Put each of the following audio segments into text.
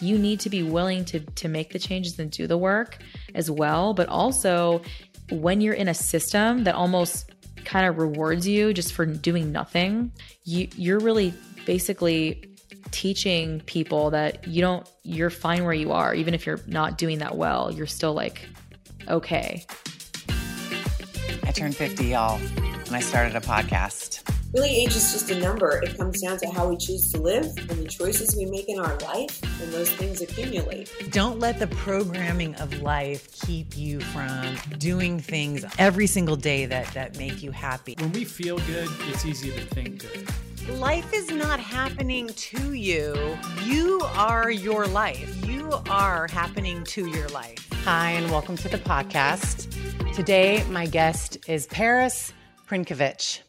you need to be willing to to make the changes and do the work as well. But also when you're in a system that almost kind of rewards you just for doing nothing you you're really basically teaching people that you don't you're fine where you are even if you're not doing that well you're still like okay. I turned 50 y'all and i started a podcast Really, age is just a number. It comes down to how we choose to live and the choices we make in our life, and those things accumulate. Don't let the programming of life keep you from doing things every single day that, that make you happy. When we feel good, it's easy to think good. Life is not happening to you. You are your life. You are happening to your life. Hi, and welcome to the podcast. Today, my guest is Paris Prynkiewicz.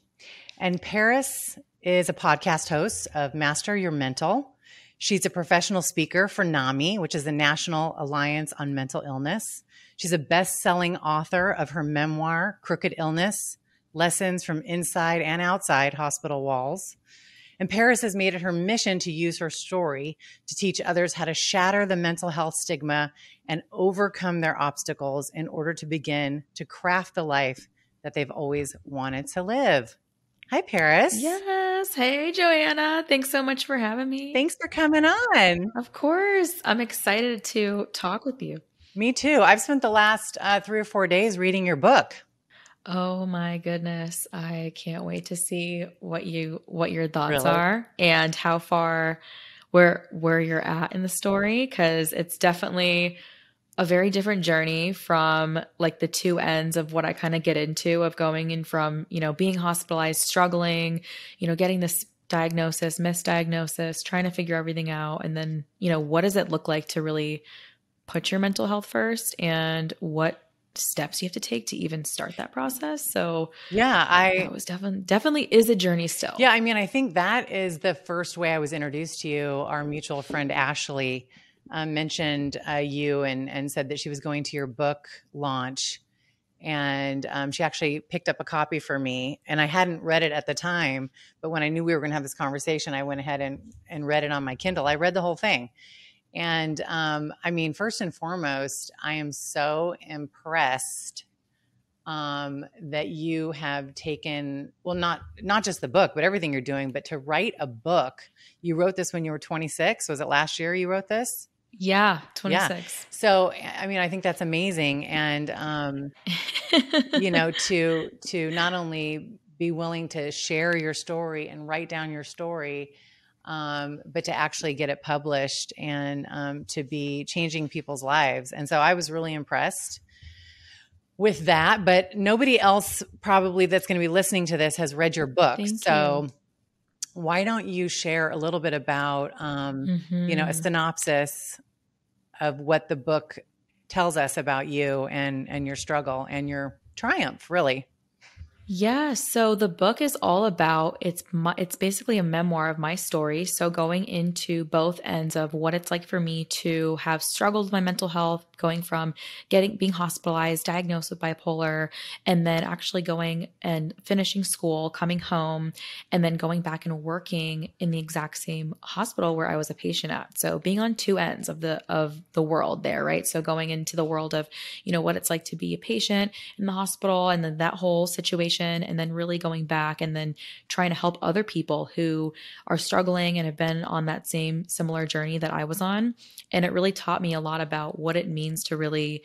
And Paris is a podcast host of Master Your Mental. She's a professional speaker for NAMI, which is the National Alliance on Mental Illness. She's a best selling author of her memoir, Crooked Illness Lessons from Inside and Outside Hospital Walls. And Paris has made it her mission to use her story to teach others how to shatter the mental health stigma and overcome their obstacles in order to begin to craft the life that they've always wanted to live. Hi, Paris. Yes. Hey, Joanna. Thanks so much for having me. Thanks for coming on. Of course. I'm excited to talk with you. Me too. I've spent the last uh, three or four days reading your book. Oh my goodness. I can't wait to see what you what your thoughts really? are and how far where where you're at in the story cuz it's definitely a very different journey from like the two ends of what I kind of get into of going in from, you know, being hospitalized, struggling, you know, getting this diagnosis, misdiagnosis, trying to figure everything out. And then, you know, what does it look like to really put your mental health first and what steps you have to take to even start that process. So yeah, I it was definitely definitely is a journey still. Yeah, I mean, I think that is the first way I was introduced to you. Our mutual friend Ashley um, mentioned uh, you and and said that she was going to your book launch, and um, she actually picked up a copy for me. And I hadn't read it at the time, but when I knew we were going to have this conversation, I went ahead and and read it on my Kindle. I read the whole thing, and um, I mean, first and foremost, I am so impressed um, that you have taken well not not just the book but everything you're doing but to write a book you wrote this when you were 26 was it last year you wrote this yeah, 26. Yeah. So, I mean, I think that's amazing. And, um, you know, to, to not only be willing to share your story and write down your story, um, but to actually get it published and um, to be changing people's lives. And so I was really impressed with that. But nobody else probably that's going to be listening to this has read your book. Thank so you why don't you share a little bit about um, mm-hmm. you know a mm-hmm. synopsis of what the book tells us about you and and your struggle and your triumph really yeah, so the book is all about it's my, it's basically a memoir of my story. So going into both ends of what it's like for me to have struggled with my mental health, going from getting being hospitalized, diagnosed with bipolar, and then actually going and finishing school, coming home, and then going back and working in the exact same hospital where I was a patient at. So being on two ends of the of the world there, right? So going into the world of, you know, what it's like to be a patient in the hospital and then that whole situation and then really going back and then trying to help other people who are struggling and have been on that same similar journey that I was on. And it really taught me a lot about what it means to really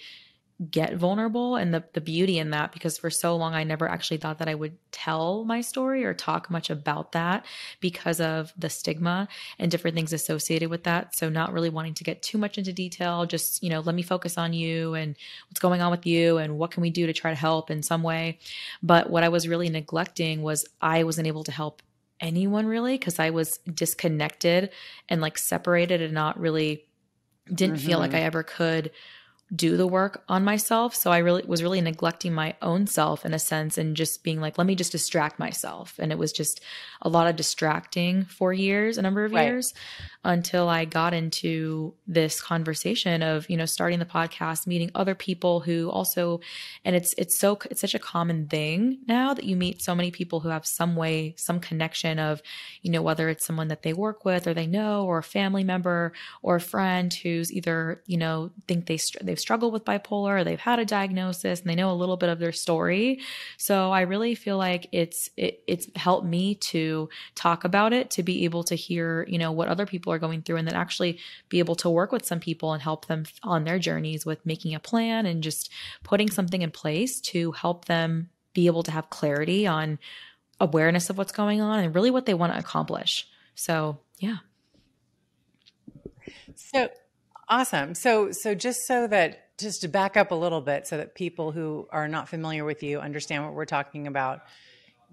get vulnerable and the, the beauty in that because for so long I never actually thought that I would tell my story or talk much about that because of the stigma and different things associated with that. So not really wanting to get too much into detail, just, you know, let me focus on you and what's going on with you and what can we do to try to help in some way. But what I was really neglecting was I wasn't able to help anyone really because I was disconnected and like separated and not really didn't mm-hmm. feel like mm-hmm. I ever could do the work on myself. So I really was really neglecting my own self in a sense and just being like, let me just distract myself. And it was just a lot of distracting for years, a number of right. years. Until I got into this conversation of, you know, starting the podcast, meeting other people who also and it's it's so it's such a common thing now that you meet so many people who have some way, some connection of, you know, whether it's someone that they work with or they know or a family member or a friend who's either, you know, think they they've struggled with bipolar or they've had a diagnosis and they know a little bit of their story. So I really feel like it's it, it's helped me to talk about it, to be able to hear, you know, what other people are going through and then actually be able to work with some people and help them on their journeys with making a plan and just putting something in place to help them be able to have clarity on awareness of what's going on and really what they want to accomplish. So, yeah. So awesome. So so just so that just to back up a little bit so that people who are not familiar with you understand what we're talking about.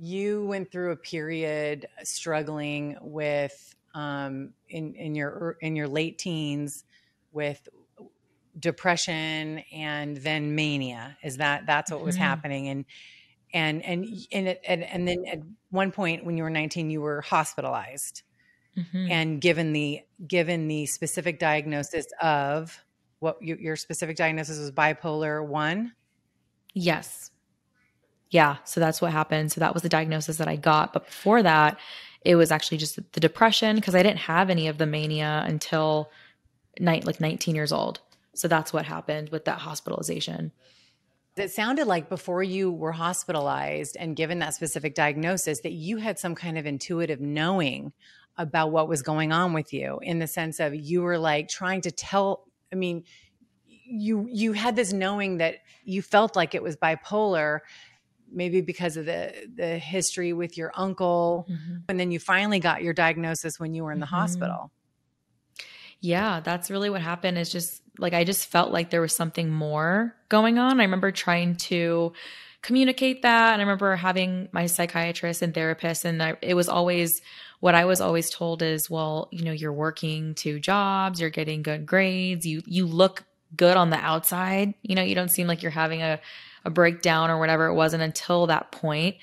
You went through a period struggling with um, in in your in your late teens with depression and then mania. Is that that's what mm-hmm. was happening and and and and, it, and and then at one point when you were 19 you were hospitalized mm-hmm. and given the given the specific diagnosis of what you, your specific diagnosis was bipolar 1 yes yeah so that's what happened so that was the diagnosis that i got but before that it was actually just the depression because i didn't have any of the mania until night like 19 years old. So that's what happened with that hospitalization. It sounded like before you were hospitalized and given that specific diagnosis that you had some kind of intuitive knowing about what was going on with you in the sense of you were like trying to tell i mean you you had this knowing that you felt like it was bipolar maybe because of the the history with your uncle mm-hmm. and then you finally got your diagnosis when you were in the mm-hmm. hospital yeah that's really what happened is just like i just felt like there was something more going on i remember trying to communicate that and i remember having my psychiatrist and therapist and I, it was always what I was always told is, well, you know, you're working two jobs, you're getting good grades, you you look good on the outside. You know, you don't seem like you're having a a breakdown or whatever it wasn't until that point.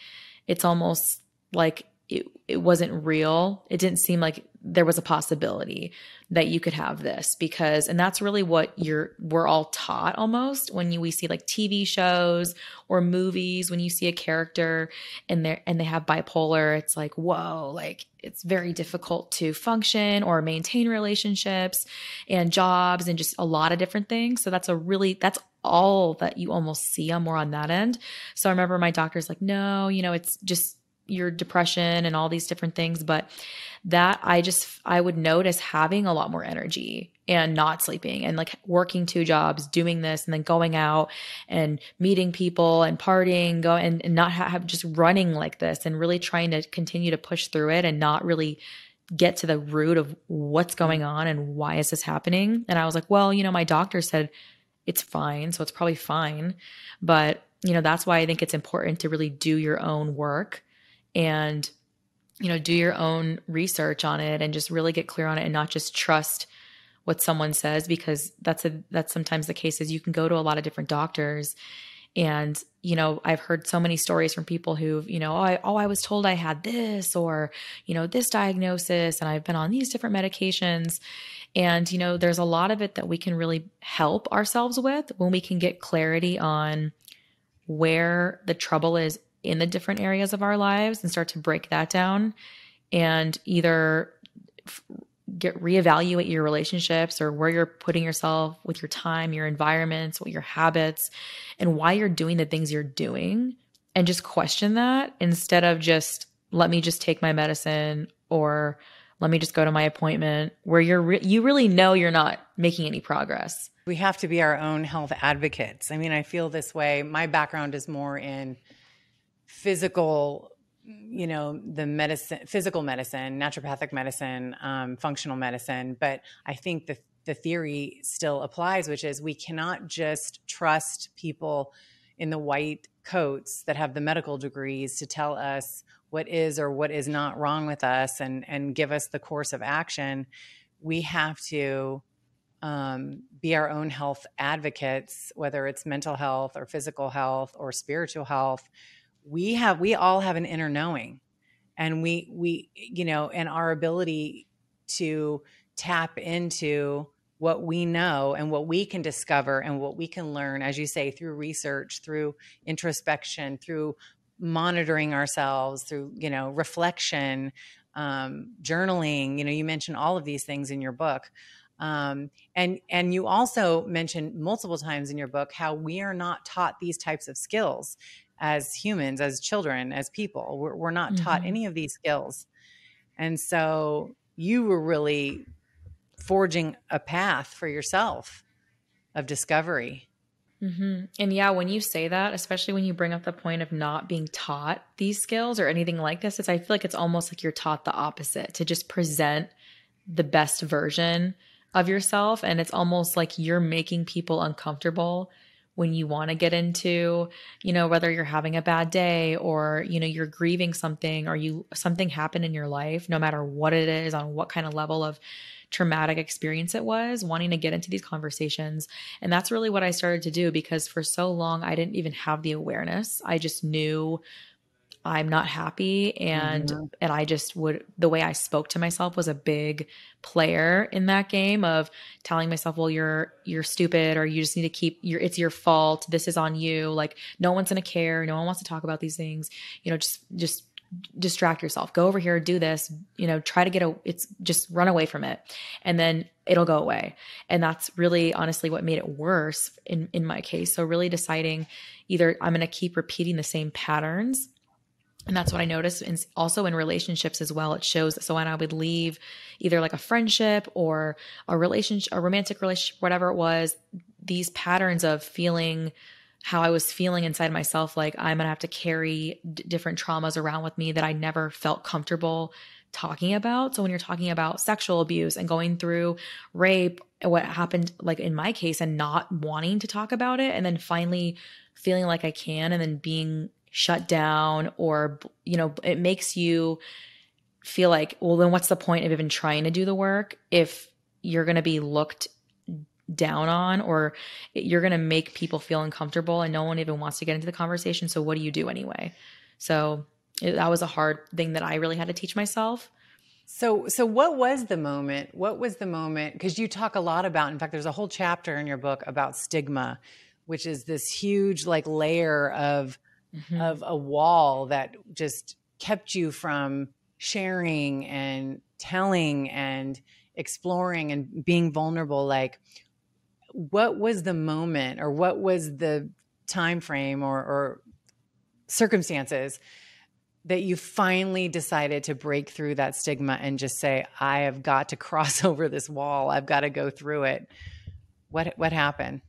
It's almost like it, it wasn't real. It didn't seem like there was a possibility that you could have this because and that's really what you're we're all taught almost when you, we see like TV shows or movies when you see a character and they and they have bipolar it's like whoa like it's very difficult to function or maintain relationships and jobs and just a lot of different things so that's a really that's all that you almost see on more on that end. So i remember my doctor's like no you know it's just your depression and all these different things. But that I just I would notice having a lot more energy and not sleeping and like working two jobs, doing this and then going out and meeting people and partying, go and, and not have just running like this and really trying to continue to push through it and not really get to the root of what's going mm. on and why is this happening. And I was like, well, you know, my doctor said it's fine, so it's probably fine. But, you know, that's why I think it's important to really do your own work and you know, do your own research on it and just really get clear on it and not just trust what someone says because that's a that's sometimes the case is you can go to a lot of different doctors and you know i've heard so many stories from people who you know oh I, oh I was told i had this or you know this diagnosis and i've been on these different medications and you know there's a lot of it that we can really help ourselves with when we can get clarity on where the trouble is in the different areas of our lives and start to break that down and either get reevaluate your relationships or where you're putting yourself with your time, your environments, what your habits, and why you're doing the things you're doing and just question that instead of just let me just take my medicine or let me just go to my appointment where you're re- you really know you're not making any progress. We have to be our own health advocates. I mean, I feel this way. My background is more in physical you know the medicine physical medicine naturopathic medicine um, functional medicine but i think the, the theory still applies which is we cannot just trust people in the white coats that have the medical degrees to tell us what is or what is not wrong with us and and give us the course of action we have to um, be our own health advocates whether it's mental health or physical health or spiritual health. We have we all have an inner knowing and we we you know and our ability to tap into what we know and what we can discover and what we can learn, as you say, through research, through introspection, through monitoring ourselves, through, you know, reflection, um, journaling. You know, you mentioned all of these things in your book. Um, and and you also mentioned multiple times in your book how we are not taught these types of skills as humans, as children, as people. We're, we're not mm-hmm. taught any of these skills, and so you were really forging a path for yourself of discovery. Mm-hmm. And yeah, when you say that, especially when you bring up the point of not being taught these skills or anything like this, it's I feel like it's almost like you're taught the opposite to just present the best version of yourself. And it's almost like you're making people uncomfortable when you want to get into, you know, whether you're having a bad day or, you know, you're grieving something or you something happened in your life, no matter what it is, on what kind of level of traumatic experience it was, wanting to get into these conversations. And that's really what I started to do because for so long I didn't even have the awareness. I just knew I'm not happy and mm-hmm. and I just would the way I spoke to myself was a big player in that game of telling myself well you're you're stupid or you just need to keep your it's your fault this is on you like no one's going to care no one wants to talk about these things you know just just distract yourself. Go over here do this you know try to get a it's just run away from it. And then it'll go away. And that's really honestly what made it worse in in my case. So really deciding either i'm going to keep repeating the same patterns. And that's what I noticed and also in relationships as well. It shows so when I would leave either like a friendship or a relationship, a romantic relationship, whatever it was, these patterns of feeling how I was feeling inside myself, like I'm gonna have to carry d- different traumas around with me that I never felt comfortable talking about. So when you're talking about sexual abuse and going through rape, eh, what happened like in my case and not wanting to talk about it and then finally feeling like I can and then being shut down or you know it makes you feel like well then what's the point of even trying to do the work if you're going to be looked down on or you're going to make people feel uncomfortable and no one even wants to get into the conversation so what do you do anyway so it, that was a hard thing that i really had to teach myself so so what was the moment what was the moment because you talk a lot about in fact there's a whole chapter in your book about stigma which is this huge like layer of mm-hmm. of a wall that just kept you from sharing and telling and exploring and being vulnerable like what was the moment or what was the time frame or, or circumstances that you finally decided to break through that stigma and just say i have got to cross over this wall. I've got to go through it. What what happened?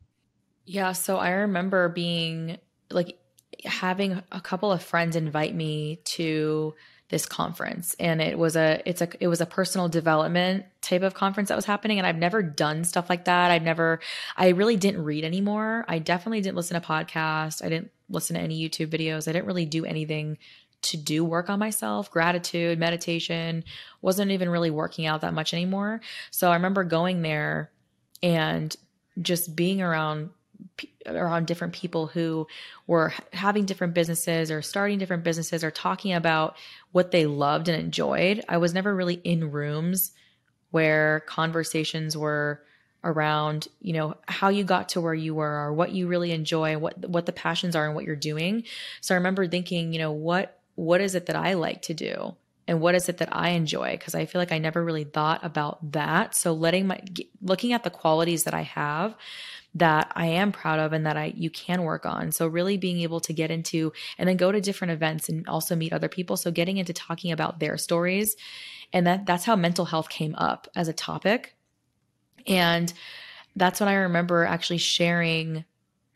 Yeah so i remember being like having a couple of friends invite me to this conference and it was a it's a it was a personal development type of conference that was happening and I've never done stuff like that. I've never I really didn't read anymore. I definitely didn't listen to podcasts. I didn't listen to any YouTube videos. I didn't really do anything to do work on myself, gratitude, meditation, wasn't even really working out that much anymore. So I remember going there and just being around around different people who were having different businesses or starting different businesses or talking about what they loved and enjoyed. I was never really in rooms where conversations were around, you know, how you got to where you were or what you really enjoy, what what the passions are and what you're doing. So I remember thinking, you know, what what is it that I like to do? And what is it that I enjoy because I feel like I never really thought about that. So letting my looking at the qualities that I have that I am proud of and that I you can work on. So really being able to get into and then go to different events and also meet other people. So getting into talking about their stories and that that's how mental health came up as a topic. And that's when I remember actually sharing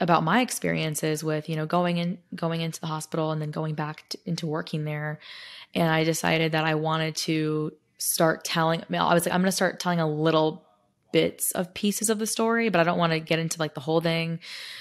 about my experiences with, you know, going in going into the hospital and then going back to, into working there. And I decided that I wanted to start telling I was like I'm going to start telling a little bits of pieces of the story, but I don't want to get into like the whole thing.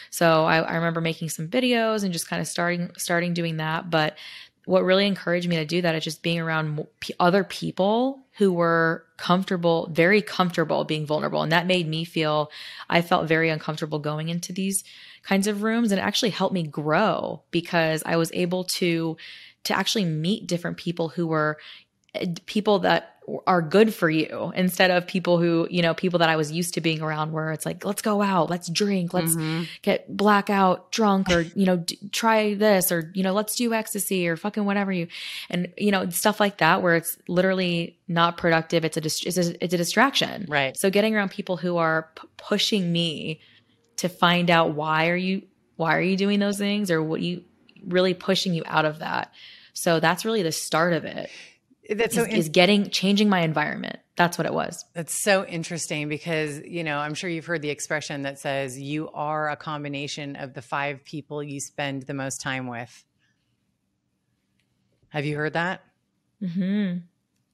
So I, I remember making some videos and just kind of starting starting doing that. But what really encouraged me to do that is just being around other people who were comfortable, very comfortable being vulnerable. And that made me feel, I felt very uncomfortable going into these kinds of rooms and it actually helped me grow because I was able to, to actually meet different people who were people that are good for you instead of people who, you know, people that I was used to being around where it's like, let's go out, let's drink, let's Mm-hmm. get blackout drunk or, you know, d- try this or, you know, let's do ecstasy or fucking whatever you, and, you know, stuff like that where it's literally not productive. It's a, dis- it's a, it's a distraction. Right. So getting around people who are p- pushing me to find out why are you, why are you doing those things or what you really pushing you out of that. So that's really the start of it That's is, so is getting changing my environment. That's what it was. That's so interesting because, you know, I'm sure you've heard the expression that says you are a combination of the five people you spend the most time with. Have you heard that? hmm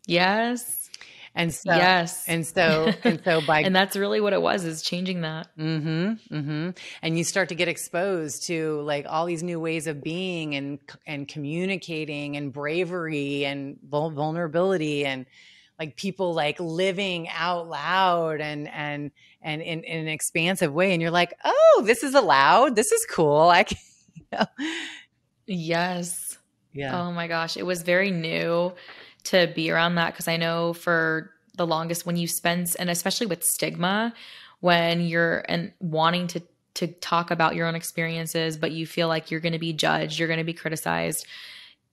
Yes. And so, yes. and so, and so by, and that's really what it was is changing that. mm-hmm, mm-hmm. And you start to get exposed to like all these new ways of being and, and communicating and bravery and vulnerability and, like people like living out loud and and and in, in an expansive way and you're like oh this is allowed this is cool i can you know? Yes. yeah Oh my gosh. It was very new to be around that because I know for the longest when you spend and especially with stigma, when you're and wanting to to talk about your own experiences, but you feel like you're gonna be judged, you're gonna be criticized.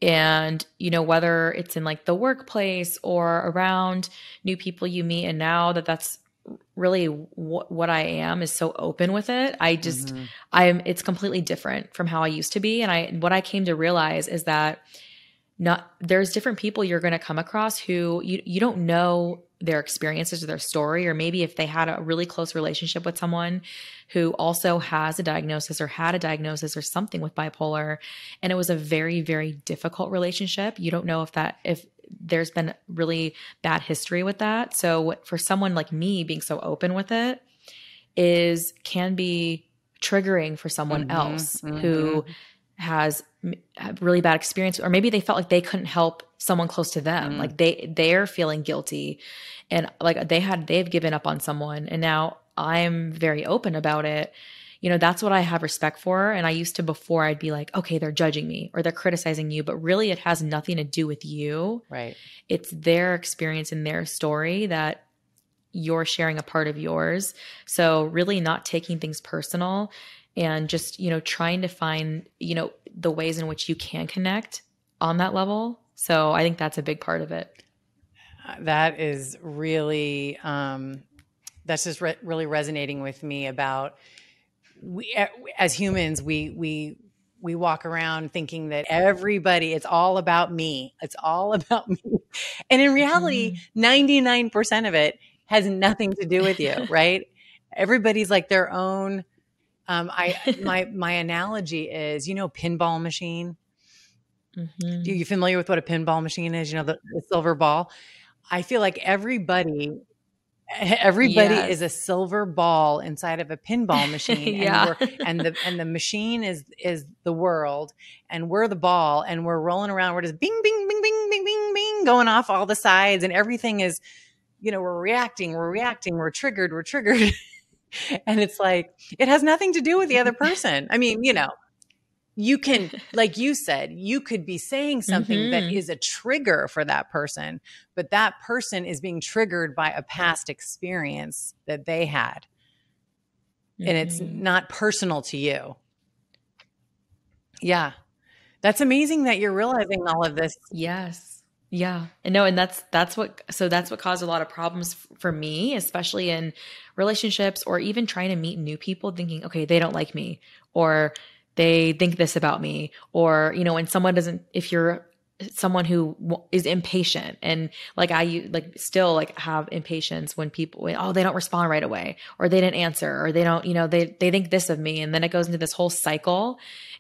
And, you know, whether it's in like the workplace or around new people you meet, and now that that's really wh- what I am is so open with it. I just, Mhm. I'm it's completely different from how I used to be and I what I came to realize is that not there's different people you're going to come across who you you don't know their experiences or their story or maybe if they had a really close relationship with someone who also has a diagnosis or had a diagnosis or something with bipolar and it was a very very difficult relationship. You don't know if that if there's been really bad history with that. So for someone like me being so open with it is can be triggering for someone Mhm, else who mhm. Has a really bad experience or maybe they felt like they couldn't help someone close to them. Mm. like they they're feeling guilty. And like they had they've given up on someone and now i'm very open about it. You know that's what i have respect for and i used to before i'd be like okay they're judging me or they're criticizing you but really it has nothing to do with you. Right. It's their experience and their story that you're sharing a part of yours. So really not taking things personal and just, you know, trying to find, you know, the ways in which you can connect on that level. So I think that's a big part of it. That is really um that's just re- really resonating with me about we as humans we we we walk around thinking that everybody it's all about me it's all about me and in reality 99% of it has nothing to do with you right everybody's like their own um i my my analogy is you know pinball machine Mhm. are you familiar with what a pinball machine is? You know, the, the silver ball. I feel like everybody, everybody Yes. is a silver ball inside of a pinball machine. Yeah. And, we're, and the and the machine is is the world, and we're the ball, and we're rolling around. We're just bing, bing, bing, bing, bing, bing, bing, going off all the sides, and everything is, you know, we're reacting, we're reacting, we're triggered, we're triggered. and it's like it has nothing to do with the other person. I mean, you know, you can like you said you could be saying something that Mhm. is a trigger for that person but that person is being triggered by a past experience that they had and it's Mhm. not personal to you yeah that's amazing that you're realizing all of this Yes. Yeah. And no, and that's that's what so that's what caused a lot of problems f- for me, especially in relationships or even trying to meet new people thinking, okay, they don't like me or they think this about me or you know, when someone doesn't if you're someone who w- is impatient and like I like still like have impatience when people oh they don't respond right away or they didn't answer or they don't you know they they think this of me and then it goes into this whole cycle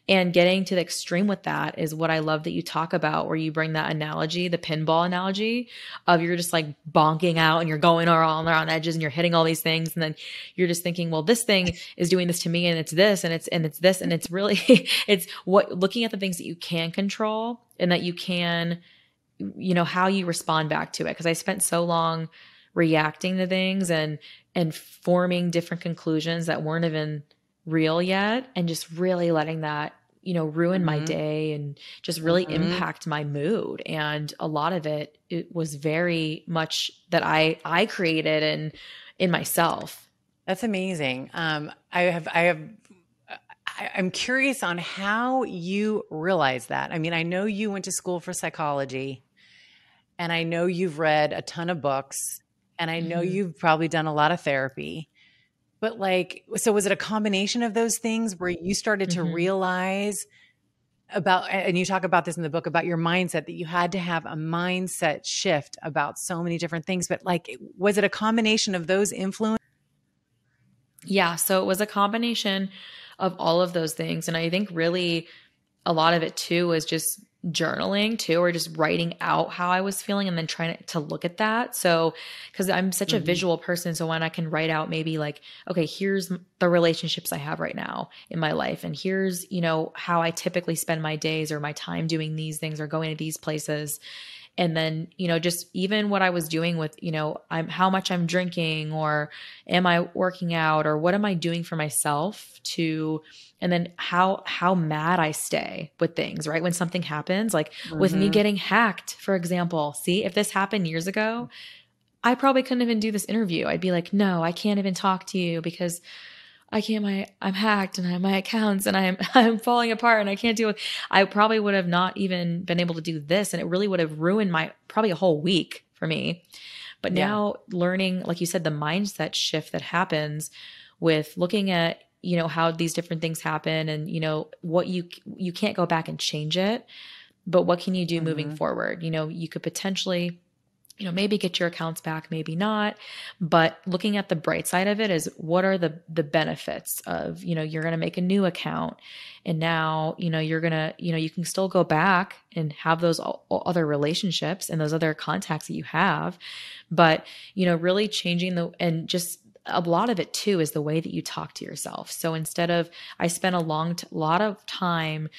and getting to the extreme with that is what I love that you talk about, where you bring that analogy, the pinball analogy of you're just like bonking out and you're going around around edges and you're hitting all these things. And then you're just thinking, well, this thing is doing this to me and it's this and it's, and it's this. And it's really, it's what looking at the things that you can control and that you can, you know, how you respond back to it. Cause I spent so long reacting to things and, and forming different conclusions that weren't even real yet and just really letting that you know ruin Mhm. my day and just really Mhm. impact my mood and a lot of it it was very much that i i created and in myself That's amazing. Um, I have, I have, I, I'm curious on how you realize that. I mean, I know you went to school for psychology, and I know you've read a ton of books, and I know Mhm. you've probably done a lot of therapy. But like, so was it a combination of those things where you started to Mhm. realize about, and you talk about this in the book about your mindset that you had to have a mindset shift about so many different things. But like, was it a combination of those influences? Yeah, so it was a combination of all of those things. And I think really a lot of it too was just journaling too, or just writing out how I was feeling and then trying to, to look at that. So, because I'm such a Mhm. visual person, so when I can write out maybe like, okay, here's the relationships I have right now in my life, and here's, you know, how I typically spend my days or my time doing these things or going to these places and then you know just even what i was doing with you know i'm how much i'm drinking or am i working out or what am i doing for myself to and then how how mad i stay with things right? When something happens like with me Mhm. getting hacked for example. See if this happened years ago i probably couldn't even do this interview. I'd be like no i can't even talk to you because I can't my I'm hacked and I have my accounts and I'm I'm falling apart and I can't deal with I probably would have not even been able to do this and it really would have ruined my probably a whole week for me. But Yeah. now learning like you said the mindset shift that happens with looking at you know how these different things happen and you know what you you can't go back and change it but what can you do moving Mhm. forward you know you could potentially you know maybe get your accounts back maybe not. But looking at the bright side of it is what are the the benefits of you know you're going to make a new account and now you know you're going to you know you can still go back and have those other relationships and those other contacts that you have. But you know really changing the and just a lot of it too is the way that you talk to yourself. So instead of i spent a long t- lot of time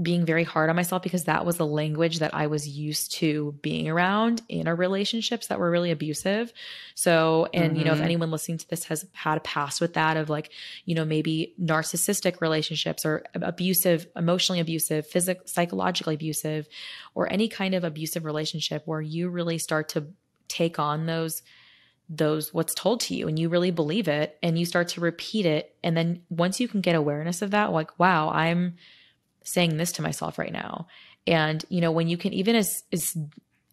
being very hard on myself because that was the language that I was used to being around in our relationships that were really abusive. So, and you know, if Mhm. anyone listening to this has had a past with that of like, you know, maybe narcissistic relationships or abusive, emotionally abusive, physical, psychologically abusive, or any kind of abusive relationship where you really start to take on those those what's told to you and you really believe it and you start to repeat it and then once you can get awareness of that like wow i'm saying this to myself right now. And you know, when you can even as as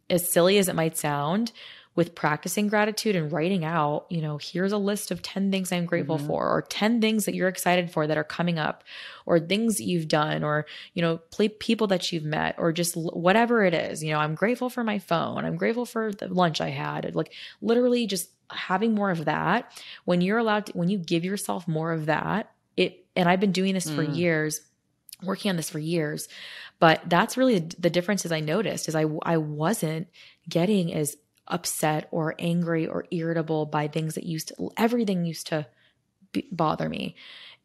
as silly as it might sound, with practicing gratitude and writing out, you know, here's a list of 10 things I'm grateful Mhm. for or 10 things that you're excited for that are coming up or things that you've done or, you know, play, people that you've met or just l- whatever it is. You know, I'm grateful for my phone. I'm grateful for the lunch I had. Like literally just having more of that when you're allowed to, when you give yourself more of that, it and I've been doing this for Mm. years working on this for years but that's really the differences i noticed is i i wasn't getting as upset or angry or irritable by things that used to everything used to be, bother me.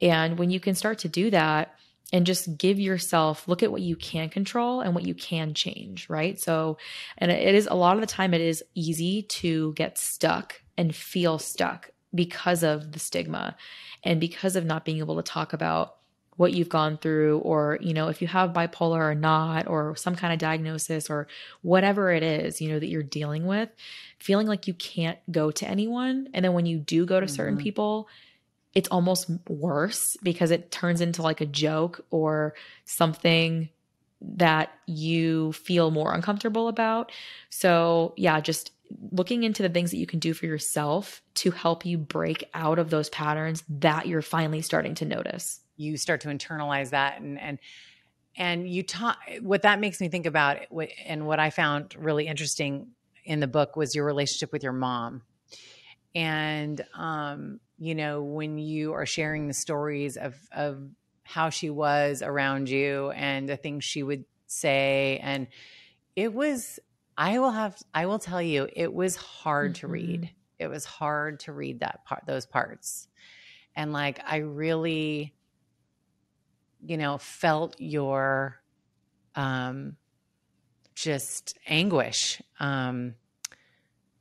And when you can start to do that and just give yourself look at what you can control and what you can change right? So and it is a lot of the time it is easy to get stuck and feel stuck because of the stigma and because of not being able to talk about what you've gone through or you know if you have bipolar or not or some kind of diagnosis or whatever it is you know that you're dealing with feeling like you can't go to anyone. And then when you do go to certain Mhm. people it's almost worse because it turns into like a joke or something that you feel more uncomfortable about. So yeah just looking into the things that you can do for yourself to help you break out of those patterns that you're finally starting to notice you start to internalize that and and and you talk what that makes me think about and what i found really interesting in the book was your relationship with your mom. And um you know when you are sharing the stories of of how she was around you and the things she would say and it was i will have i will tell you it was hard to Mhm. read it was hard to read that part those parts. And like i really you know felt your um just anguish um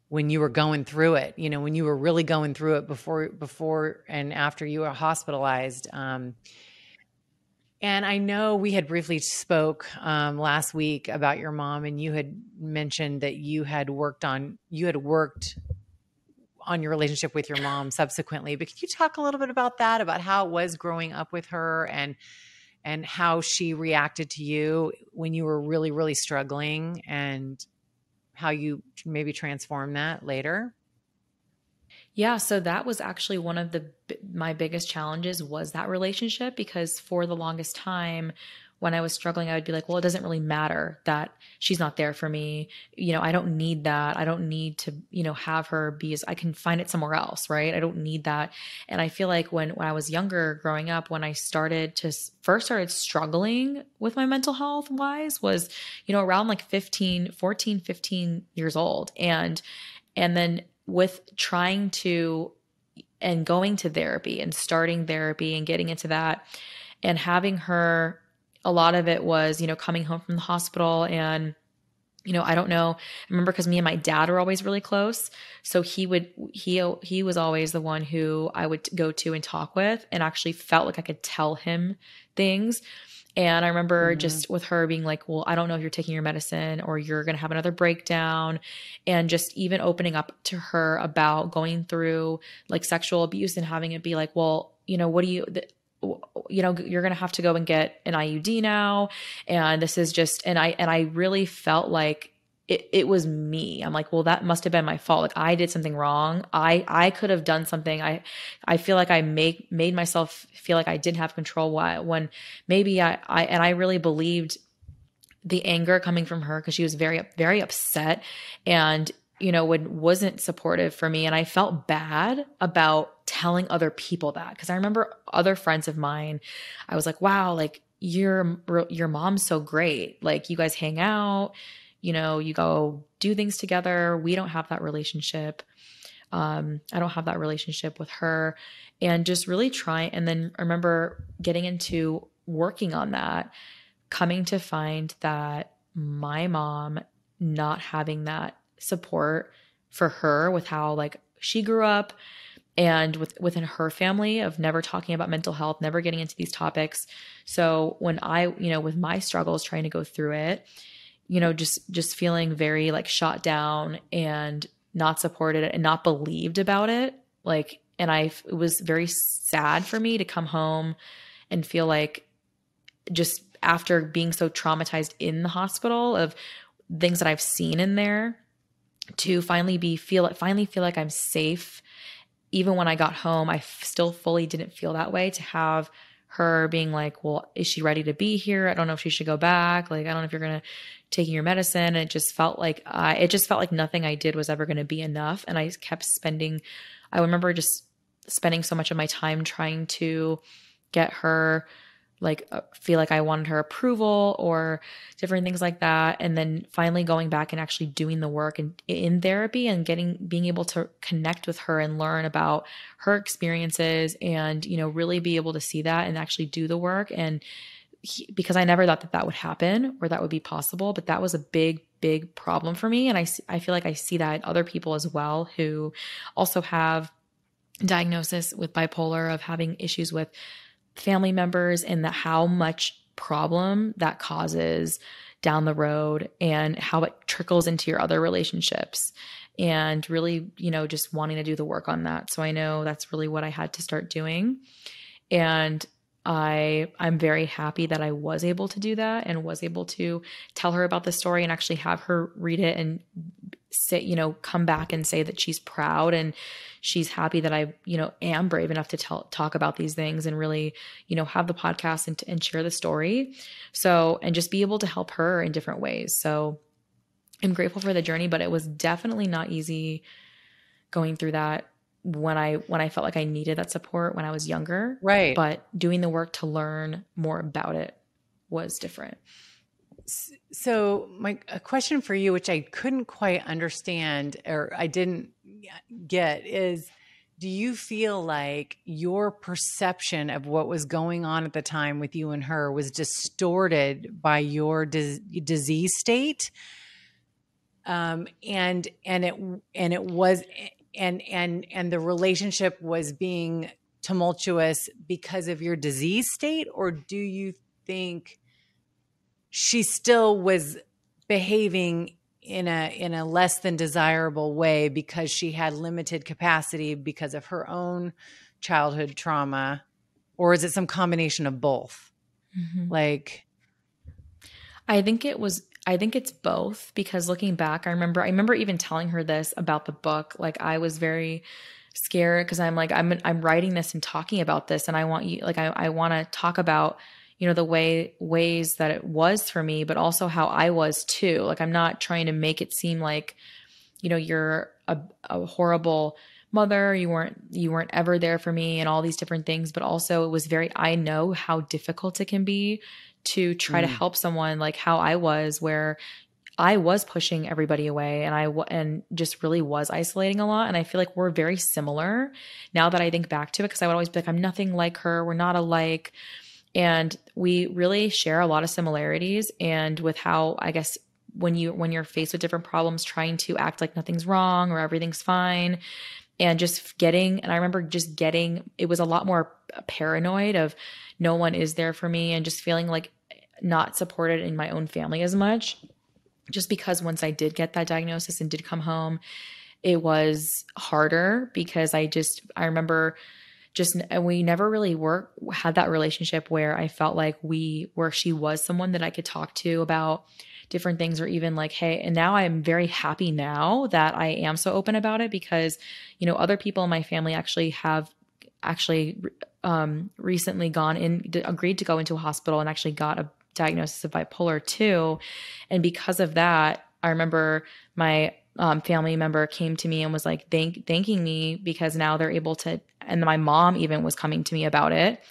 when you were going through it you know when you were really going through it before before and after you were hospitalized um And I know we had briefly spoke um, last week about your mom, and you had mentioned that you had worked on you had worked on your relationship with your mom subsequently. But can you talk a little bit about that, about how it was growing up with her, and and how she reacted to you when you were really, really struggling, and how you maybe transform that later? Yeah, so that was actually one of the my biggest challenges was that relationship because for the longest time when I was struggling I would be like, well, it doesn't really matter that she's not there for me. You know, I don't need that. I don't need to, you know, have her be as I can find it somewhere else, right? I don't need that. And I feel like when when I was younger growing up when I started to first started struggling with my mental health wise was, you know, around like 15, 14, 15 years old. And and then with trying to and going to therapy and starting therapy and getting into that and having her a lot of it was you know coming home from the hospital and you know i don't know i remember because me and my dad were always really close so he would he he was always the one who i would go to and talk with and actually felt like i could tell him things and I remember mm-hmm. just with her being like, Well, I don't know if you're taking your medicine or you're going to have another breakdown. And just even opening up to her about going through like sexual abuse and having it be like, Well, you know, what do you, th- you know you're going to have to go and get an IUD now. And this is just and I and I really felt like it, it was me. I'm like well that must have been my fault. Like i did something wrong. I i could have done something. I i feel like i make made myself feel like i didn't have control why when maybe i i and i really believed the anger coming from her because she was very very upset and you know when wasn't supportive for me. And i felt bad about telling other people that because i remember other friends of mine i was like wow like your your mom's so great like you guys hang out you know, you go do things together. We don't have that relationship. Um, I don't have that relationship with her. And just really try. And then I remember getting into working on that, coming to find that my mom not having that support for her with how like she grew up and with within her family of never talking about mental health, never getting into these topics. So when I, you know, with my struggles trying to go through it, you know, just just feeling very like shot down and not supported and not believed about it. Like, and I it was very sad for me to come home and feel like just after being so traumatized in the hospital of things that I've seen in there to finally be feel finally feel like I'm safe even when I got home I still fully didn't feel that way to have her being like, well, is she ready to be here? I don't know if she should go back. Like, I don't know if you're going to taking your medicine. And it just felt like, I, it just felt like nothing I did was ever going to be enough. And I kept spending, I remember just spending so much of my time trying to get her like uh, feel like I wanted her approval or different things like that. And then finally going back and actually doing the work and in therapy and getting being able to connect with her and learn about her experiences and you know really be able to see that and actually do the work. And he, because I never thought that that would happen or that would be possible but that was a big big problem for me. And I I feel like I see that in other people as well who also have diagnosis with bipolar of having issues with family members and the how much problem that causes down the road and how it trickles into your other relationships and really you know just wanting to do the work on that. So i know that's really what i had to start doing. And i i'm very happy that i was able to do that and was able to tell her about the story and actually have her read it and say you know come back and say that she's proud and she's happy that I, you know, am brave enough to tell, talk about these things and really, you know, have the podcast and, and share the story. So, and just be able to help her in different ways. So I'm grateful for the journey, but it was definitely not easy going through that when I when I felt like I needed that support when I was younger. Right. But doing the work to learn more about it was different. So, my a question for you, which I couldn't quite understand or I didn't get, is do you feel like your perception of what was going on at the time with you and her was distorted by your dis- disease state? Um, and and it and it was and and and the relationship was being tumultuous because of your disease state, or do you think she still was behaving in a in a less than desirable way because she had limited capacity because of her own childhood trauma or is it some combination of both Mhm. like I think it was I think it's both because looking back I remember I remember even telling her this about the book. Like I was very scared cuz I'm like I'm I'm writing this and talking about this and I want you like I I want to talk about you know the way ways that it was for me but also how I was too. Like I'm not trying to make it seem like you know you're a, a horrible mother you weren't you weren't ever there for me and all these different things but also it was very I know how difficult it can be to try to Mm. help someone like how I was where I was pushing everybody away and I w- and just really was isolating a lot. And I feel like we're very similar now that I think back to it because I would always be like I'm nothing like her. We're not alike. And we really share a lot of similarities and with how I guess when you when you're faced with different problems trying to act like nothing's wrong or everything's fine and just getting and I remember just getting it was a lot more paranoid of no one is there for me and just feeling like not supported in my own family as much just because once I did get that diagnosis and did come home it was harder because I just I remember just and we never really work had that relationship where I felt like we where she was someone that I could talk to about different things or even like hey and now I'm very happy now that I am so open about it because you know other people in my family actually have actually um recently gone in agreed to go into a hospital and actually got a diagnosis of bipolar 2 and because of that I remember my um, family member came to me and was like thank thanking me because now they're able to and my mom even was coming to me about it.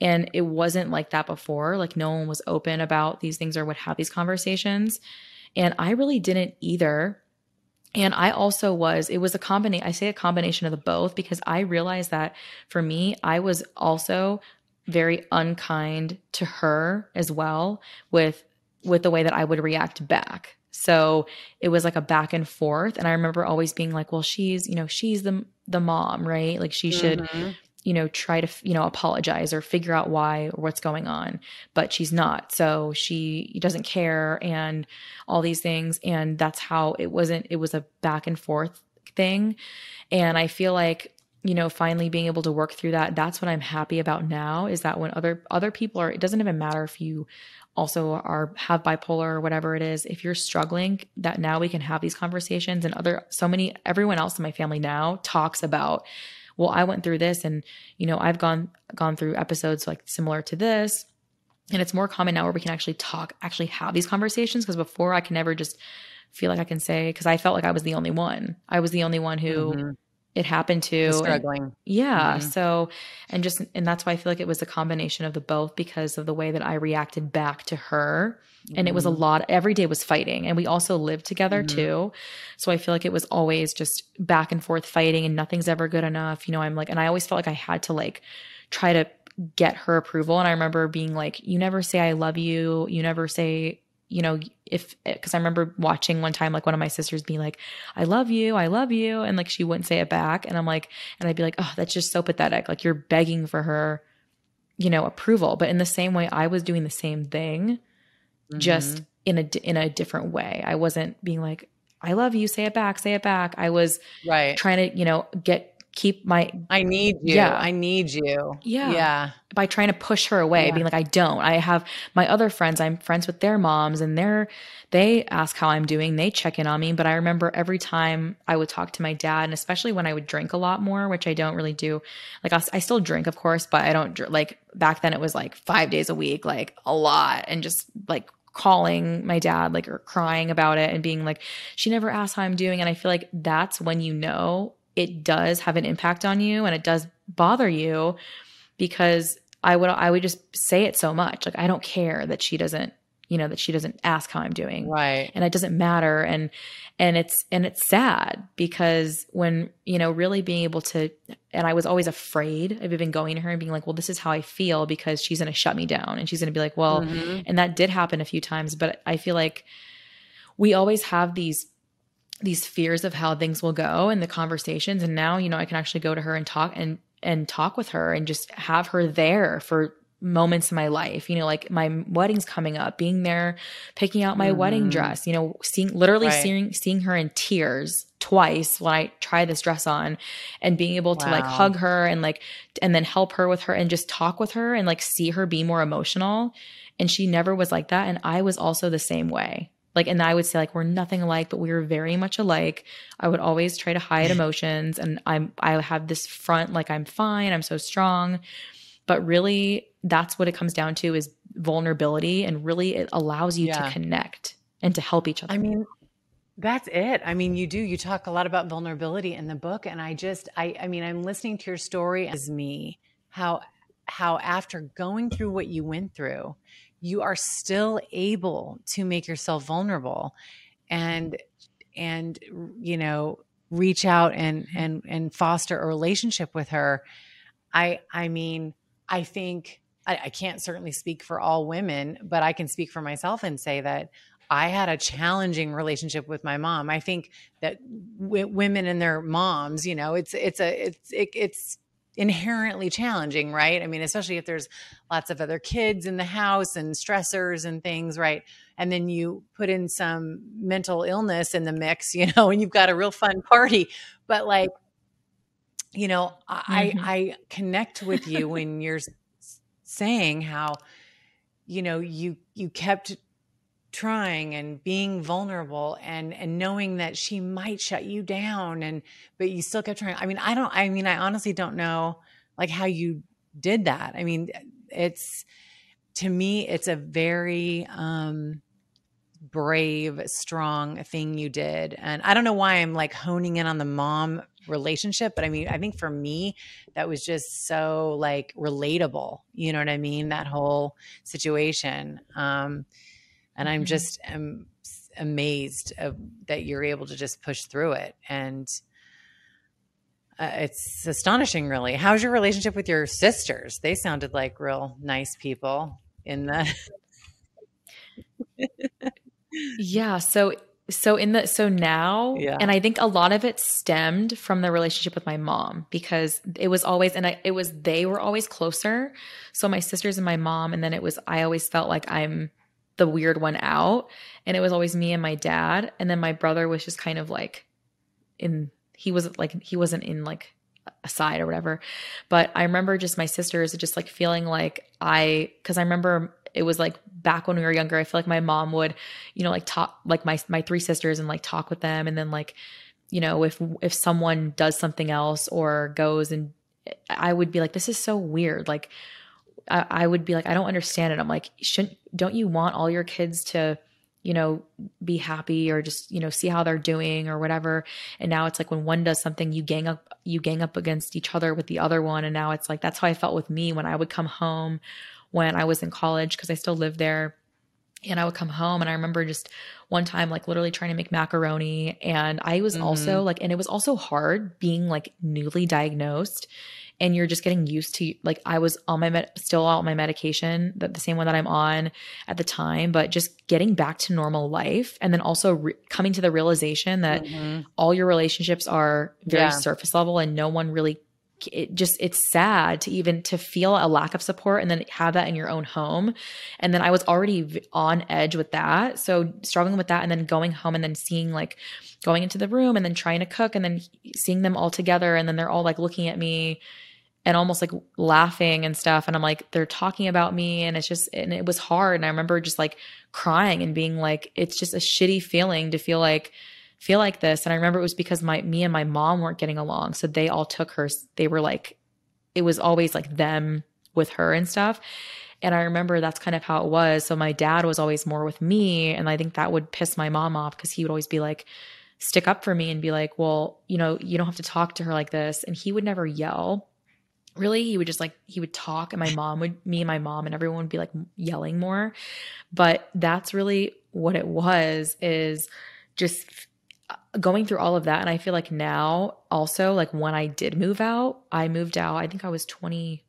And it wasn't like that before. Like no one was open about these things or would have these conversations. And i really didn't either. And i also was it was a combination i say a combination of the both because i realized that for me i was also very unkind to her as well with with the way that i would react back. So it was like a back and forth and i remember always being like well she's you know she's the the mom right? Like she should Mhm. you know try to you know apologize or figure out why or what's going on. But she's not. So she doesn't care and all these things and that's how it wasn't it was a back and forth thing. And i feel like you know finally being able to work through that that's what i'm happy about now is that when other other people are it doesn't even matter if you also are have bipolar or whatever it is if you're struggling that now we can have these conversations and other so many everyone else in my family now talks about well i went through this and you know i've gone gone through episodes like similar to this and it's more common now where we can actually talk actually have these conversations because before i can never just feel like i can say because i felt like i was the only one i was the only one who Mhm. It happened to The and- struggling yeah. Mhm. So, and just, and that's why I feel like it was a combination of the both because of the way that I reacted back to her. And it was a Mhm. lot, every day was fighting. And we also lived together Mhm. too. So I feel like it was always just back and forth fighting and nothing's ever good enough. You know, I'm like, and I always felt like I had to like try to get her approval. And I remember being like, you never say I love you. You never say, you know, if, because I remember watching one time, like one of my sisters being like, I love you, I love you. And like she wouldn't say it back. And I'm like, and I'd be like, oh, that's just so pathetic. Like you're begging for her, you know, approval. But in the same way, I was doing the same thing, just Mhm. in a in a different way. I wasn't being like, I love you, say it back, say it back. I was right trying to, you know, get keep my i need you Yeah. i need you Yeah. yeah by trying to push her away, Yeah. being like, I don't. I have my other friends, I'm friends with their moms, and they're they ask how I'm doing, they check in on me. But I remember every time I would talk to my dad, and especially when I would drink a lot more, which I don't really do. Like I, I still drink, of course, but I don't like back then. It was like five days a week, like a lot, and just like calling my dad like or crying about it and being like she never asked how i'm doing and i feel like that's when you know it does have an impact on you and it does bother you because I would I would just say it so much. Like I don't care that she doesn't, you know, that she doesn't ask how I'm doing. right And it doesn't matter and and it's and it's sad because when, you know, really being able to and I was always afraid of even going to her and being like, "Well, this is how I feel because she's going to shut me down." And she's going to be like, "Well, Mhm. and that did happen a few times, but I feel like we always have these these fears of how things will go and the conversations and now you know I can actually go to her and talk and and talk with her and just have her there for moments in my life, you know, like my wedding's coming up, being there, picking out my mm-hmm. wedding dress, you know, seeing literally right. seeing seeing her in tears twice when I try this dress on and being able wow. to like hug her and like and then help her with her and just talk with her and like see her be more emotional. And she never was like that. And I was also the same way. Like, and I would say like we're nothing alike, but we were very much alike. I would always try to hide mm. emotions and I'm I have this front like I'm fine, I'm so strong. But really that's what it comes down to is vulnerability and really it allows you yeah. to connect and to help each other. I mean, that's it. I mean, you do. You talk a lot about vulnerability in the book, and I just, I, I mean, I'm listening to your story as me. How, how after going through what you went through, you are still able to make yourself vulnerable, and, and you know, reach out and and and foster a relationship with her. I, I mean, I think I, I can't certainly speak for all women, but I can speak for myself and say that I had a challenging relationship with my mom. I think that w- women and their moms, you know, it's it's a it's it, it's inherently challenging, right? I mean, especially if there's lots of other kids in the house and stressors and things, right? And then you put in some mental illness in the mix, you know, and you've got a real fun party. But like, you know, I mm-hmm. I connect with you when you're saying how you know you you kept trying and being vulnerable and and knowing that she might shut you down and but you still kept trying. I mean i don't i mean i honestly don't know like how you did that. I mean it's to me it's a very um brave strong thing you did. And i don't know why i'm like honing in on the mom relationship but i mean i think for me that was just so like relatable. You know what i mean? That whole situation. Um and i'm mm-hmm. just am amazed of, that you're able to just push through it and uh, it's astonishing really how's your relationship with your sisters they sounded like real nice people in the yeah so so in the so now yeah. and i think a lot of it stemmed from the relationship with my mom because it was always and I, it was they were always closer so my sisters and my mom and then it was i always felt like i'm the weird one out and it was always me and my dad and then my brother was just kind of like in he was like he wasn't in like a side or whatever. But i remember just my sisters just like feeling like i because i remember it was like back when we were younger i feel like my mom would you know like talk like my my three sisters and like talk with them and then like you know if if someone does something else or goes and i would be like this is so weird. Like I, I would be like i don't understand it i'm like shouldn't don't you want all your kids to you know be happy or just you know see how they're doing or whatever and now it's like when one does something you gang up you gang up against each other with the other one and now it's like that's how i felt with me when i would come home when I was in college because I still lived there. And I would come home and I remember just one time, like literally trying to make macaroni. And I was mm-hmm. also like, and it was also hard being like newly diagnosed and you're just getting used to like I was on my med- still on my medication that the same one that I'm on at the time but just getting back to normal life and then also re- coming to the realization that mm-hmm. all your relationships are very yeah. surface level and no one really it just it's sad to even to feel a lack of support and then have that in your own home and then i was already on edge with that so struggling with that and then going home and then seeing like going into the room and then trying to cook and then seeing them all together and then they're all like looking at me and almost like laughing and stuff and i'm like they're talking about me and it's just and it was hard and i remember just like crying and being like it's just a shitty feeling to feel like feel like this. And I remember it was because my me and my mom weren't getting along. So they all took her, they were like, it was always like them with her and stuff. And I remember that's kind of how it was. So my dad was always more with me. And I think that would piss my mom off because he would always be like, stick up for me and be like, well, you know, you don't have to talk to her like this. And he would never yell. Really, he would just like, he would talk, and my mom would, me and my mom and everyone would be like yelling more. But that's really what it was is just going through all of that and i feel like now also like when i did move out i moved out i think i was 20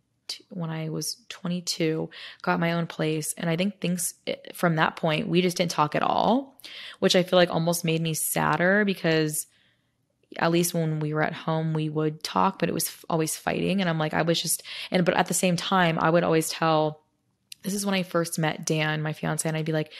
when i was 22 got my own place and i think things eh, from that point we just didn't talk at all which i feel like almost made me sadder because at least when we were at home, we would talk, but it was f- always fighting. And I'm like, I was just, and but at the same time, I would always tell. This is when I first met Dan, my fiance, and I'd be like,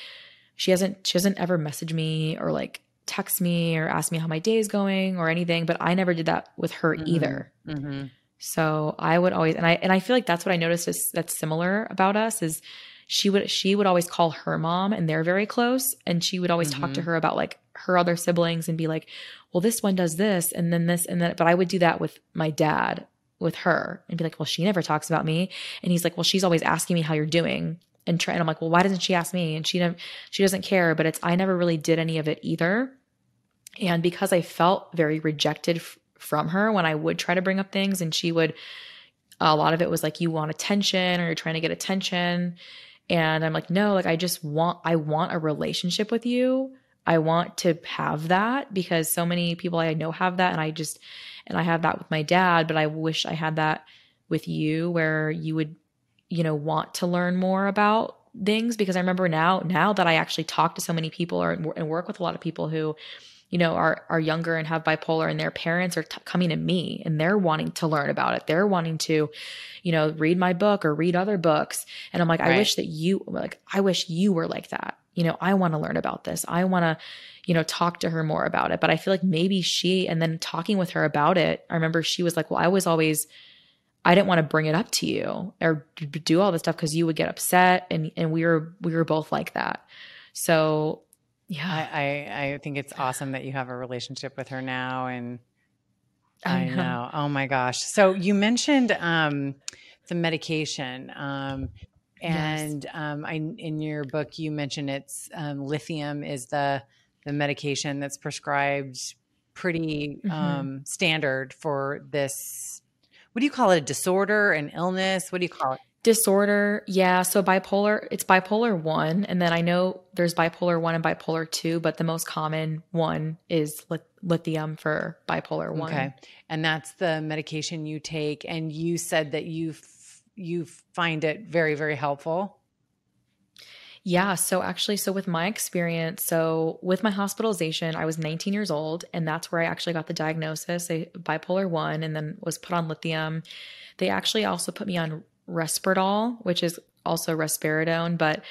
she hasn't, she hasn't ever messaged me or like text me or ask me how my day is going or anything. But I never did that with her Mhm. either. Mm-hmm. So I would always, and I and I feel like that's what I noticed is that's similar about us is she would she would always call her mom and they're very close and she would always talk to Mhm. her about like her other siblings and be like well this one does this and then this and then but i would do that with my dad with her and be like well she never talks about me. And he's like well she's always asking me how you're doing and try and i'm like well why doesn't she ask me? And she never she doesn't care but it's i never really did any of it either. And because i felt very rejected f- from her when i would try to bring up things and she would a lot of it was like you want attention or you're trying to get attention. And i'm like no like i just want i want a relationship with you i want to have that because so many people i know have that and i just and i have that with my dad but i wish i had that with you where you would you know want to learn more about things because i remember now now that i actually talk to so many people or and work with a lot of people who you know are are younger and have bipolar and their parents are t- coming to me and they're wanting to learn about it. They're wanting to you know read my book or read other books. And i'm like i wish that you like i wish you were like that. You know i want to learn about this. I want to you know talk to her more about it. But i feel like maybe she and then talking with her about it i remember she was like well i was always I didn't want to bring it up to you or do all this stuff because you would get upset, and and we were we were both like that. So yeah, I, I I think it's awesome that you have a relationship with her now, and I I know. know. Oh my gosh! So you mentioned um, the medication, um, Yes. and um, I in your book you mentioned it's um, lithium is the the medication that's prescribed pretty Mhm. um, standard for this. What do you call it? A disorder, an illness? What do you call it? Disorder. Yeah, so bipolar. It's bipolar one, and then I know there's bipolar one and bipolar two, but the most common one is lit- lithium for bipolar one. Okay. And that's the medication you take. And you said that you f- you find it very, very helpful. Yeah. So actually, so with my experience, so with my hospitalization, I was 19 years old, and that's where I actually got the diagnosis, a bipolar one, and then was put on lithium. They actually also put me on Risperdal, which is also risperidone, but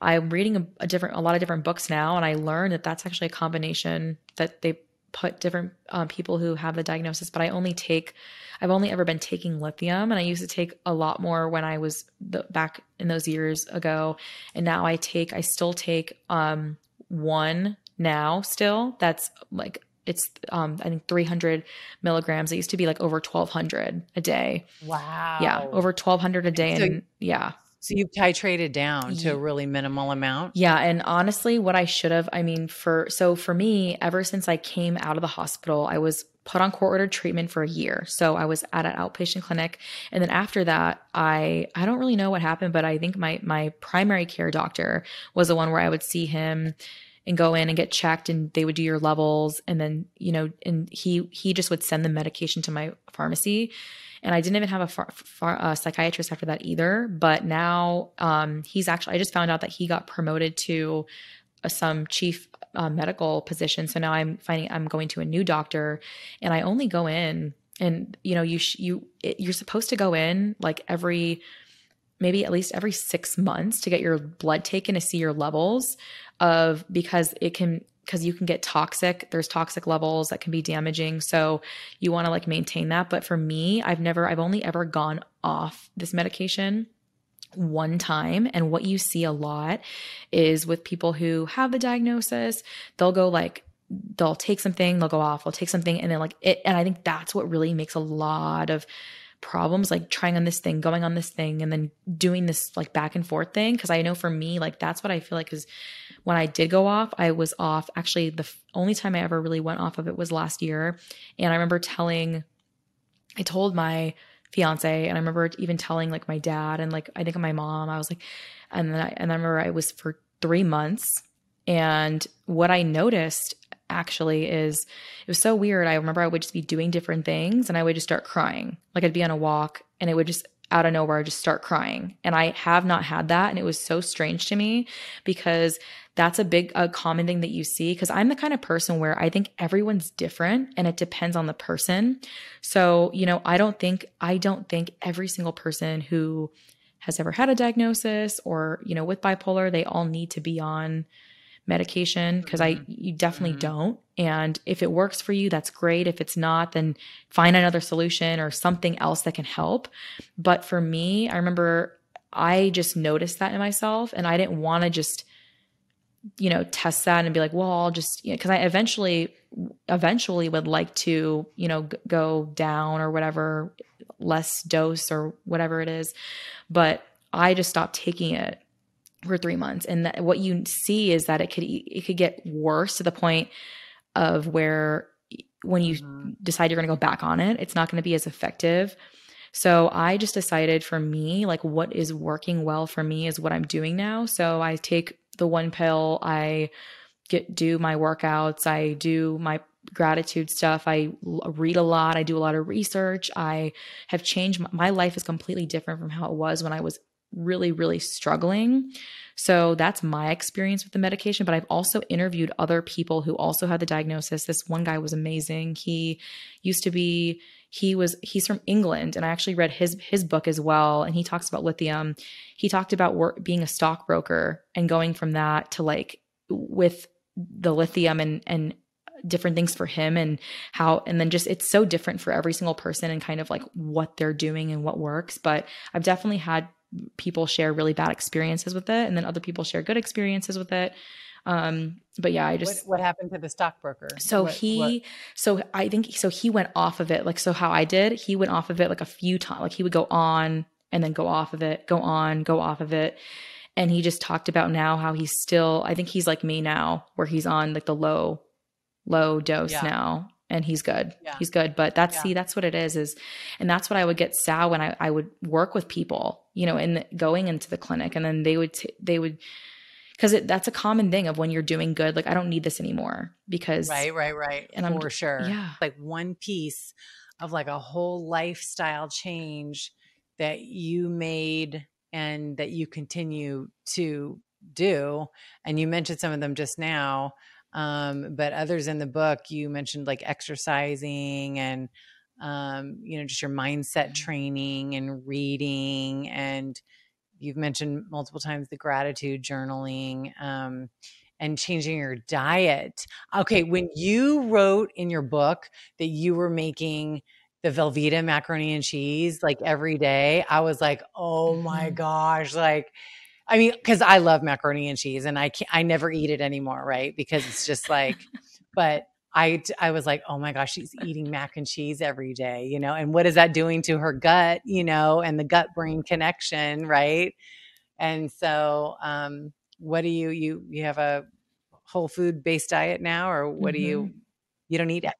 I'm reading a, a different, a lot of different books now, and I learned that that's actually a combination that they put different um, people who have the diagnosis. But I only take, I've only ever been taking lithium, and I used to take a lot more when I was the, back in those years ago, and now I take, I still take um, one now still. That's like it's um, I think 300 milligrams. It used to be like over 1200 a day. Wow. Yeah, over 1200 a day, So- and yeah. So you've titrated down to a really minimal amount. Yeah, and honestly, what I should have, I mean, for so for me, ever since I came out of the hospital, I was put on court ordered treatment for a year. So I was at an outpatient clinic, and then after that, I I don't really know what happened, but I think my my primary care doctor was the one where I would see him and go in and get checked and they would do your levels and then you know and he he just would send the medication to my pharmacy and I didn't even have a, ph- ph- a psychiatrist after that either. But now um, he's actually, I just found out that he got promoted to uh, some chief uh, medical position. So now I'm finding I'm going to a new doctor, and I only go in, and you know, you sh- you it, you're supposed to go in like every maybe at least every six months to get your blood taken to see your levels of because it can because you can get toxic there's toxic levels that can be damaging. So you want to like maintain that. But for me i've never i've only ever gone off this medication one time. And what you see a lot is with people who have the diagnosis they'll go like they'll take something they'll go off they'll take something and then like it and i think that's what really makes a lot of problems like trying on this thing going on this thing and then doing this like back and forth thing. Because i know for me like that's what i feel like is when i did go off i was off. Actually the only time i ever really went off of it was last year. And i remember telling i told my fiance and i remember even telling like my dad and like i think my mom. I was like and then I, and I remember i was for three months. And what i noticed actually is it was so weird. I remember I would just be doing different things and I would just start crying. Like I'd be on a walk and it would just out of nowhere just start crying. And I have not had that. And it was so strange to me because that's a big, a common thing that you see. Cause I'm the kind of person where I think everyone's different and it depends on the person. So, you know, I don't think, I don't think every single person who has ever had a diagnosis or, you know, with bipolar, they all need to be on medication because I Mm-hmm. you definitely don't. And if it works for you, that's great. If it's not, then find another solution or something else that can help. But for me, I remember I just noticed that in myself and I didn't want to just you know test that and be like well i'll just you know, because i eventually eventually would like to you know g- go down or whatever less dose or whatever it is but i just stopped taking it for three months. And that, what you see is that it could it could get worse to the point of where when you Mhm. decide you're going to go back on it it's not going to be as effective. So i just decided for me like what is working well for me is what i'm doing now. So i take the one pill i get do my workouts i do my gratitude stuff I read a lot i do a lot of research i have changed my, my life is completely different from how it was when i was really really struggling. So that's my experience with the medication but i've also interviewed other people who also had the diagnosis. This one guy was amazing. He used to be he was he's from England and I actually read his his book as well and he talks about lithium. He talked about work being a stockbroker and going from that to like with the lithium and and different things for him and how and then just it's so different for every single person and kind of like what they're doing and what works but I've definitely had people share really bad experiences with it and then other people share good experiences with it um but yeah I What, just what happened to the stockbroker? so What- he, what- so I think, so he went off of it. Like, so how I did, he went off of it like a few times. Like he would go on and then go off of it, go on, go off of it. And he just talked about now how he's still, I think he's like me now, where he's on like the low, low dose Yeah. now. And he's good. Yeah. He's good. But that's, Yeah. see, that's what it is, is, and that's what I would get sad when I, I would work with people, you know, in the, going into the clinic and then they would, t- they would, because that's a common thing of when you're doing good, like, I don't need this anymore because right, right, right. and I'm- for sure. yeah. like one piece of like a whole lifestyle change that you made and that you continue to do. And you mentioned some of them just now. Um, but others in the book, you mentioned like exercising and, um, you know, just your mindset training and reading. And you've mentioned multiple times the gratitude journaling. Um, and changing your diet. Okay, when you wrote in your book that you were making the Velveeta macaroni and cheese like every day, I was like, "Oh my Mhm. gosh!" Like, I mean, because I love macaroni and cheese, and I can't, I never eat it anymore, right? Because it's just like, but I, I was like, "Oh my gosh, she's eating mac and cheese every day," you know, and what is that doing to her gut, you know, and the gut brain connection, right? And so, um, what do you you you have a whole food based diet now, or what do you you don't eat it?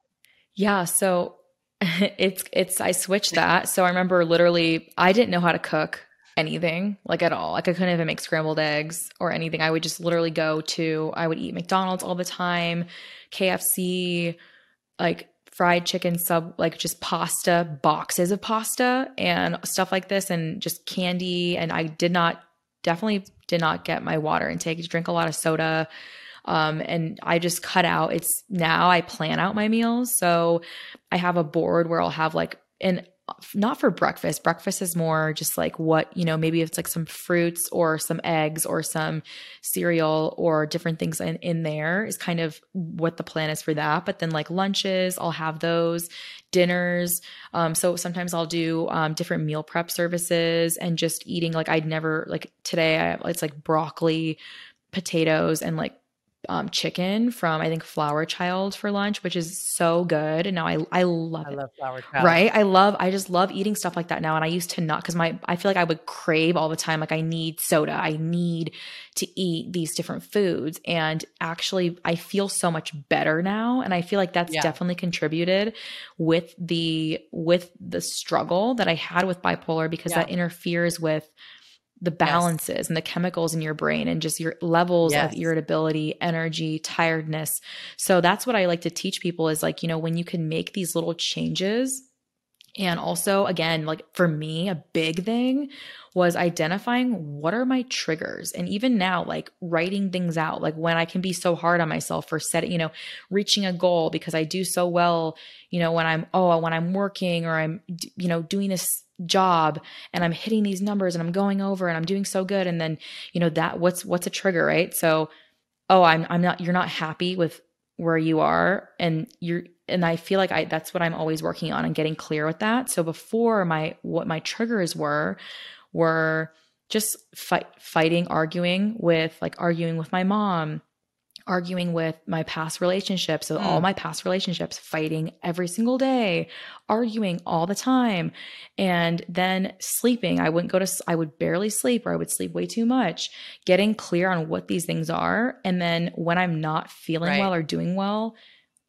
Yeah, so it's it's I switched that. So I remember literally I didn't know how to cook anything like at all. Like I couldn't even make scrambled eggs or anything. I would just literally go to I would eat McDonald's all the time, KFC, like fried chicken sub like just pasta, boxes of pasta and stuff like this and just candy and I did not definitely did not get my water intake. To drink a lot of soda. Um, and I just cut out. It's now I plan out my meals. So I have a board where I'll have like, and not for breakfast. Breakfast is more just like what, you know, maybe it's like some fruits or some eggs or some cereal or different things in, in there is kind of what the plan is for that. But then like lunches, I'll have those dinners. Um, so sometimes I'll do um, different meal prep services and just eating like I'd never like today. I, it's like broccoli, potatoes, and like um, chicken from I think Flower Child for lunch, which is so good. And now I I love I it. love Flower Child. Right. I love, I just love eating stuff like that now. And I used to not, cause my, I feel like I would crave all the time. Like I need soda. I need to eat these different foods. And actually, I feel so much better now. And I feel like that's Yeah. definitely contributed with the, with the struggle that I had with bipolar because Yeah. that interferes with the balances and the chemicals in your brain and just your levels Yes. of irritability, energy, tiredness. So that's what I like to teach people is like, you know, when you can make these little changes And also, again, like for me, a big thing was identifying what are my triggers. And even now, like writing things out, like when I can be so hard on myself for setting, you know, reaching a goal because I do so well, you know, when I'm, oh, when I'm working or I'm, you know, doing this job and I'm hitting these numbers and I'm going over and I'm doing so good. And then, you know, that what's, what's a trigger, right? So, oh, I'm, I'm not, you're not happy with where you are and you're and I feel like I that's what I'm always working on and getting clear with that. So before my what my triggers were were just fight, fighting, arguing with like arguing with my mom, arguing with my past relationships. So mm. all my past relationships, fighting every single day, arguing all the time. And then sleeping. I wouldn't go to, I would barely sleep or I would sleep way too much. Getting clear on what these things are. And then when I'm not feeling right. well or doing well,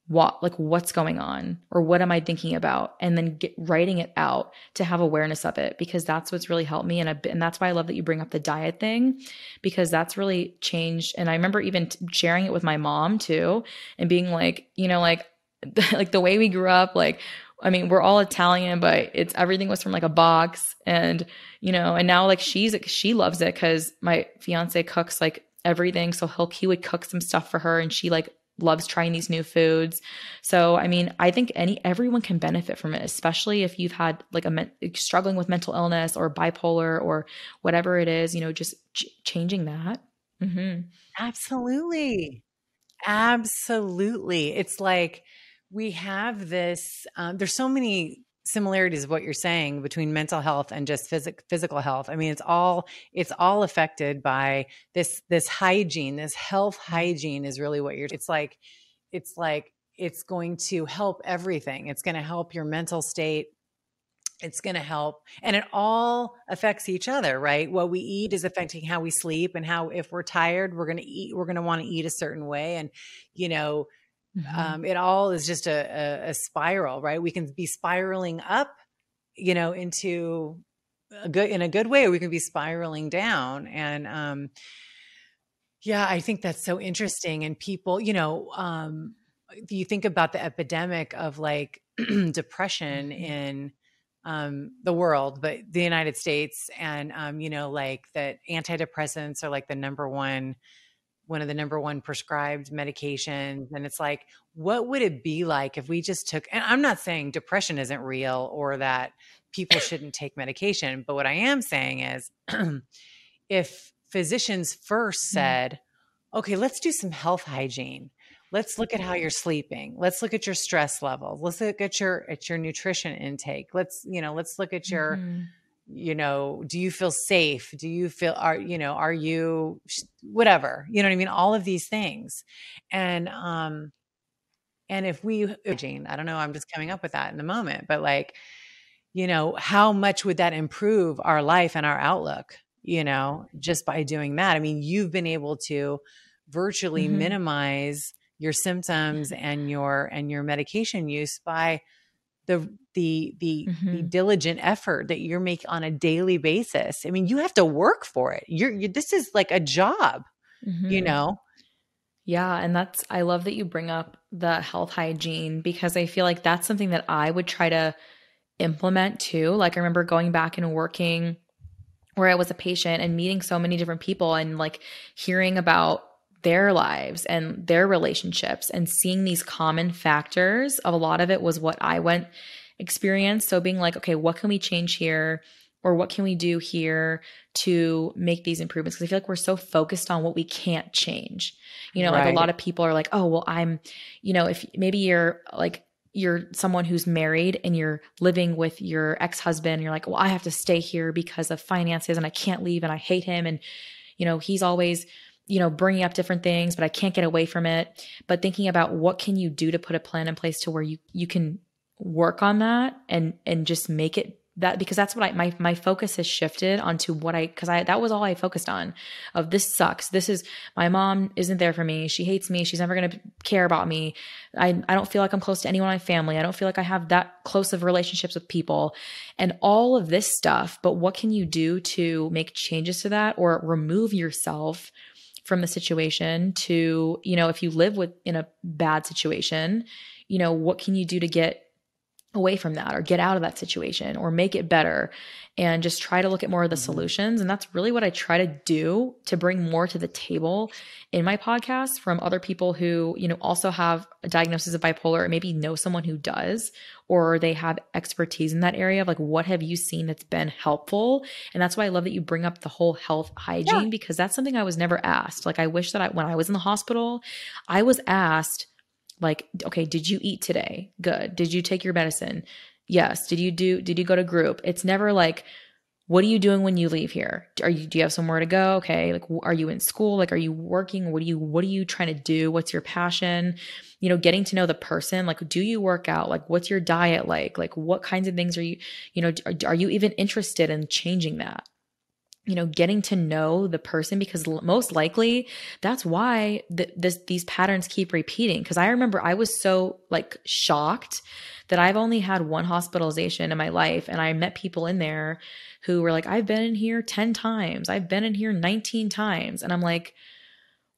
what like what's going on or what am i thinking about? And then get, writing it out to have awareness of it because that's what's really helped me. And, I, and that's why i love that you bring up the diet thing because that's really changed. And i remember even t- sharing it with my mom too and being like you know like like the way we grew up like I mean, we're all Italian, but it's everything was from like a box and you know, and now like she's she loves it cuz my fiance cooks like everything. So he'll he would cook some stuff for her and she like loves trying these new foods. So, I mean, I think any everyone can benefit from it, especially if you've had like a struggling with mental illness or bipolar or whatever it is, you know, just ch- changing that. Mm-hmm. Absolutely. Absolutely. It's like we have this, um, there's so many similarities of what you're saying between mental health and just physic, physical health. I mean, it's all it's all affected by this this hygiene, this health mm-hmm. hygiene is really what you're. It's like it's like it's going to help everything. It's going to help your mental state. It's going to help, and it all affects each other, right? What we eat is affecting how we sleep, and how if we're tired, we're going to eat. We're going to want to eat a certain way, and you know Mm-hmm. Um, it all is just a, a, a spiral, right? We can be spiraling up, you know, into a good in a good way, or we can be spiraling down. And um, yeah, I think that's so interesting. And people, you know, um, you think about the epidemic of like depression mm-hmm. in um, the world, but the United States, and um, you know, like that antidepressants are like the number one one of the number one prescribed medications. And it's like, what would it be like if we just took, and I'm not saying depression isn't real or that people shouldn't take medication, but what I am saying is if physicians first mm-hmm. said, okay, let's do some health hygiene. Let's look at how you're sleeping. Let's look at your stress levels. Let's look at your at your nutrition intake. Let's, you know, let's look at your mm-hmm you know do you feel safe? Do you feel are you know are you whatever you know what i mean? All of these things. And um and if we Jane, i don't know i'm just coming up with that in the moment but like you know how much would that improve our life and our outlook you know just by doing that? I mean you've been able to virtually mm-hmm. minimize your symptoms and your and your medication use by the the the, mm-hmm. the diligent effort that you're making on a daily basis. I mean, you have to work for it. You're, you this is like a job, mm-hmm. you know. Yeah, and that's I love that you bring up the health hygiene because I feel like that's something that I would try to implement too. Like I remember going back and working where I was a patient and meeting so many different people and like hearing about their lives and their relationships and seeing these common factors of a lot of it was what I went experienced. So being like, okay, what can we change here? Or what can we do here to make these improvements? Because I feel like we're so focused on what we can't change. You know, right. like a lot of people are like, oh, well, I'm, you know, if maybe you're like, you're someone who's married and you're living with your ex-husband you're like well i have to stay here because of finances and i can't leave and i hate him and you know he's always you know bringing up different things but i can't get away from it. But thinking about what can you do to put a plan in place to where you you can work on that and and just make it that because that's what I my my focus has shifted onto what I because I that was all I focused on of this sucks. This is my mom isn't there for me. She hates me. She's never gonna care about me. I I don't feel like I'm close to anyone in my family. I don't feel like I have that close of relationships with people. And all of this stuff but what can you do to make changes to that or remove yourself from the situation to, you know, if you live with in a bad situation, you know, what can you do to get away from that or get out of that situation or make it better and just try to look at more of the mm-hmm. solutions and that's really what I try to do to bring more to the table in my podcast from other people who you know also have a diagnosis of bipolar or maybe know someone who does or they have expertise in that area of like what have you seen that's been helpful and that's why I love that you bring up the whole health hygiene yeah. because that's something I was never asked like I wish that I when I was in the hospital I was asked like okay did you eat today? Good. Did you take your medicine? Yes. Did you do did you go to group? It's never like what are you doing when you leave here? Are you do you have somewhere to go? Okay like are you in school? Like are you working? What are you what are you trying to do? What's your passion? You know getting to know the person like do you work out? Like what's your diet like? Like what kinds of things are you you know are, are you even interested in changing that you know getting to know the person because most likely that's why th- this these patterns keep repeating. Because i remember i was so like shocked that i've only had one hospitalization in my life and i met people in there who were like i've been in here 10 times. I've been in here 19 times. And i'm like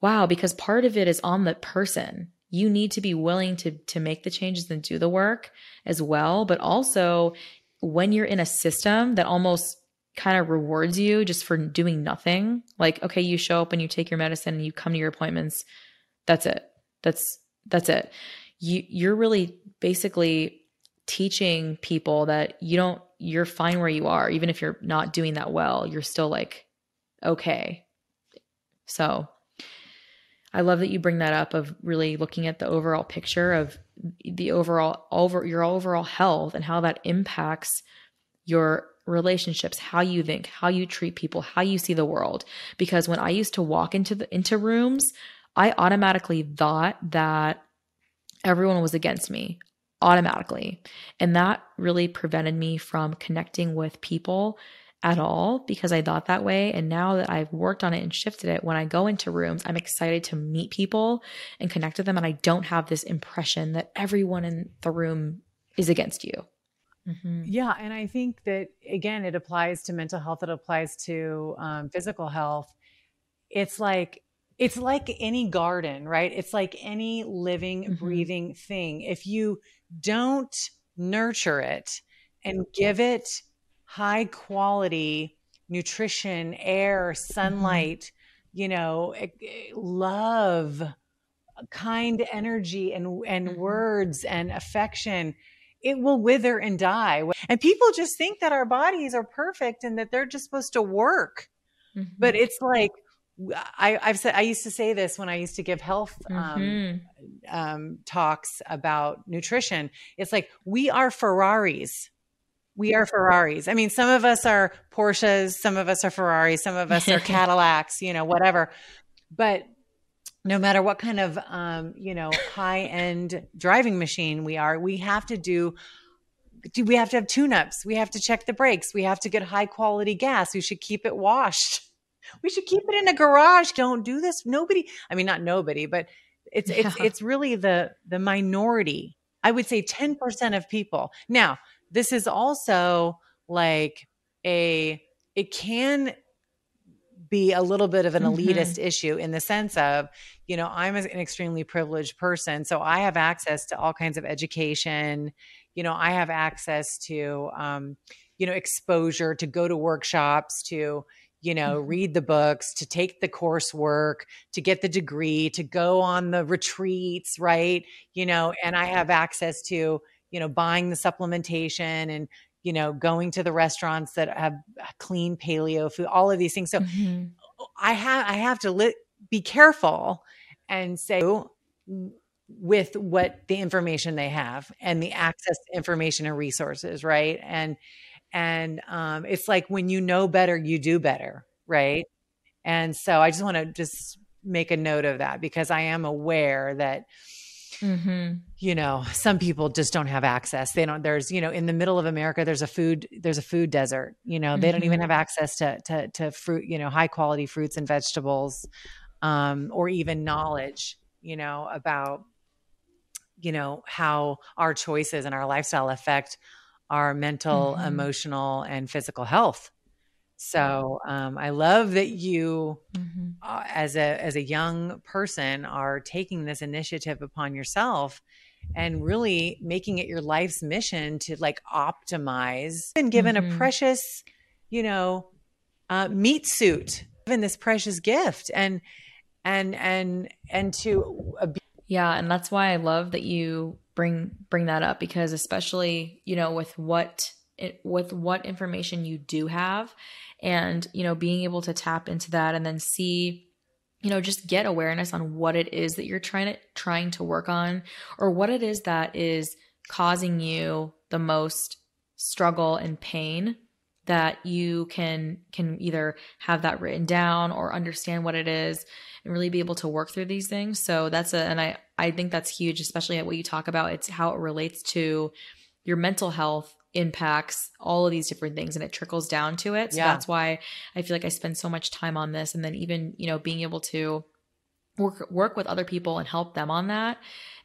wow because part of it is on the person. You need to be willing to to make the changes and do the work as well. But also when you're in a system that almost kind of rewards you just for doing nothing. Like, okay, you show up and you take your medicine and you come to your appointments. That's it. That's that's it. You you're really basically teaching people that you don't you're fine where you are even if you're not doing that well. You're still like okay. So, I love that you bring that up of really looking at the overall picture of the overall over your overall health and how that impacts your relationships, how you think, how you treat people, how you see the world. Because when I used to walk into the into rooms, I automatically thought that everyone was against me automatically. And that really prevented me from connecting with people at all because I thought that way. And now that I've worked on it and shifted it, when I go into rooms, I'm excited to meet people and connect with them. And I don't have this impression that everyone in the room is against you. Mm-hmm. Yeah. And I think that, again, it applies to mental health, it applies to um, physical health. It's like, it's like any garden, right? It's like any living, mm-hmm. breathing thing. If you don't nurture it and give it high quality nutrition, air, mm-hmm. sunlight, mm-hmm. you know, love, kind energy and and mm-hmm. words and affection it will wither and die. And people just think that our bodies are perfect and that they're just supposed to work. Mm-hmm. But it's like, I, have said I used to say this when I used to give health um, mm-hmm. um, talks about nutrition. It's like we are Ferraris. We are Ferraris. I mean, some of us are Porsches, some of us are Ferraris, some of us are Cadillacs, you know, whatever. But no matter what kind of um, you know high end driving machine we are we have to do do we have to have tune-ups? We have to check the brakes. We have to get high quality gas. We should keep it washed. We should keep it in a garage. Don't do this. Nobody i mean not nobody but it's yeah. it's it's really the the minority. I would say 10% of people. Now this is also like a it can be a little bit of an elitist mm-hmm. issue in the sense of, you know, I'm an extremely privileged person. So I have access to all kinds of education. You know, I have access to, um, you know, exposure to go to workshops, to, you know, mm-hmm. read the books, to take the coursework, to get the degree, to go on the retreats, right? You know, and I have access to, you know, buying the supplementation and you know, going to the restaurants that have clean paleo food, all of these things. So mm-hmm. I have I have to li- be careful and say with what the information they have and the access to information and resources, right? And and um, it's like when you know better, you do better, right? And so I just want to just make a note of that because I am aware that Mm-hmm. You know, some people just don't have access. They don't. There's, you know, in the middle of America, there's a food. There's a food desert. You know, mm-hmm. they don't even mm-hmm. have access to to to fruit. You know, high quality fruits and vegetables, um, or even knowledge. You know about, you know how our choices and our lifestyle affect our mental, mm-hmm. emotional, and physical health. So um, I love that you, mm-hmm. uh, as a as a young person, are taking this initiative upon yourself and really making it your life's mission to like optimize and given mm-hmm. a precious, you know, uh, meat suit, given this precious gift and and and and to yeah, and that's why I love that you bring bring that up because especially you know with what it, with what information you do have and you know being able to tap into that and then see you know just get awareness on what it is that you're trying to trying to work on or what it is that is causing you the most struggle and pain that you can can either have that written down or understand what it is and really be able to work through these things. So that's a and i i think that's huge especially at what you talk about. It's how it relates to your mental health impacts all of these different things and it trickles down to it. So yeah. that's why I feel like I spend so much time on this and then even, you know, being able to work work with other people and help them on that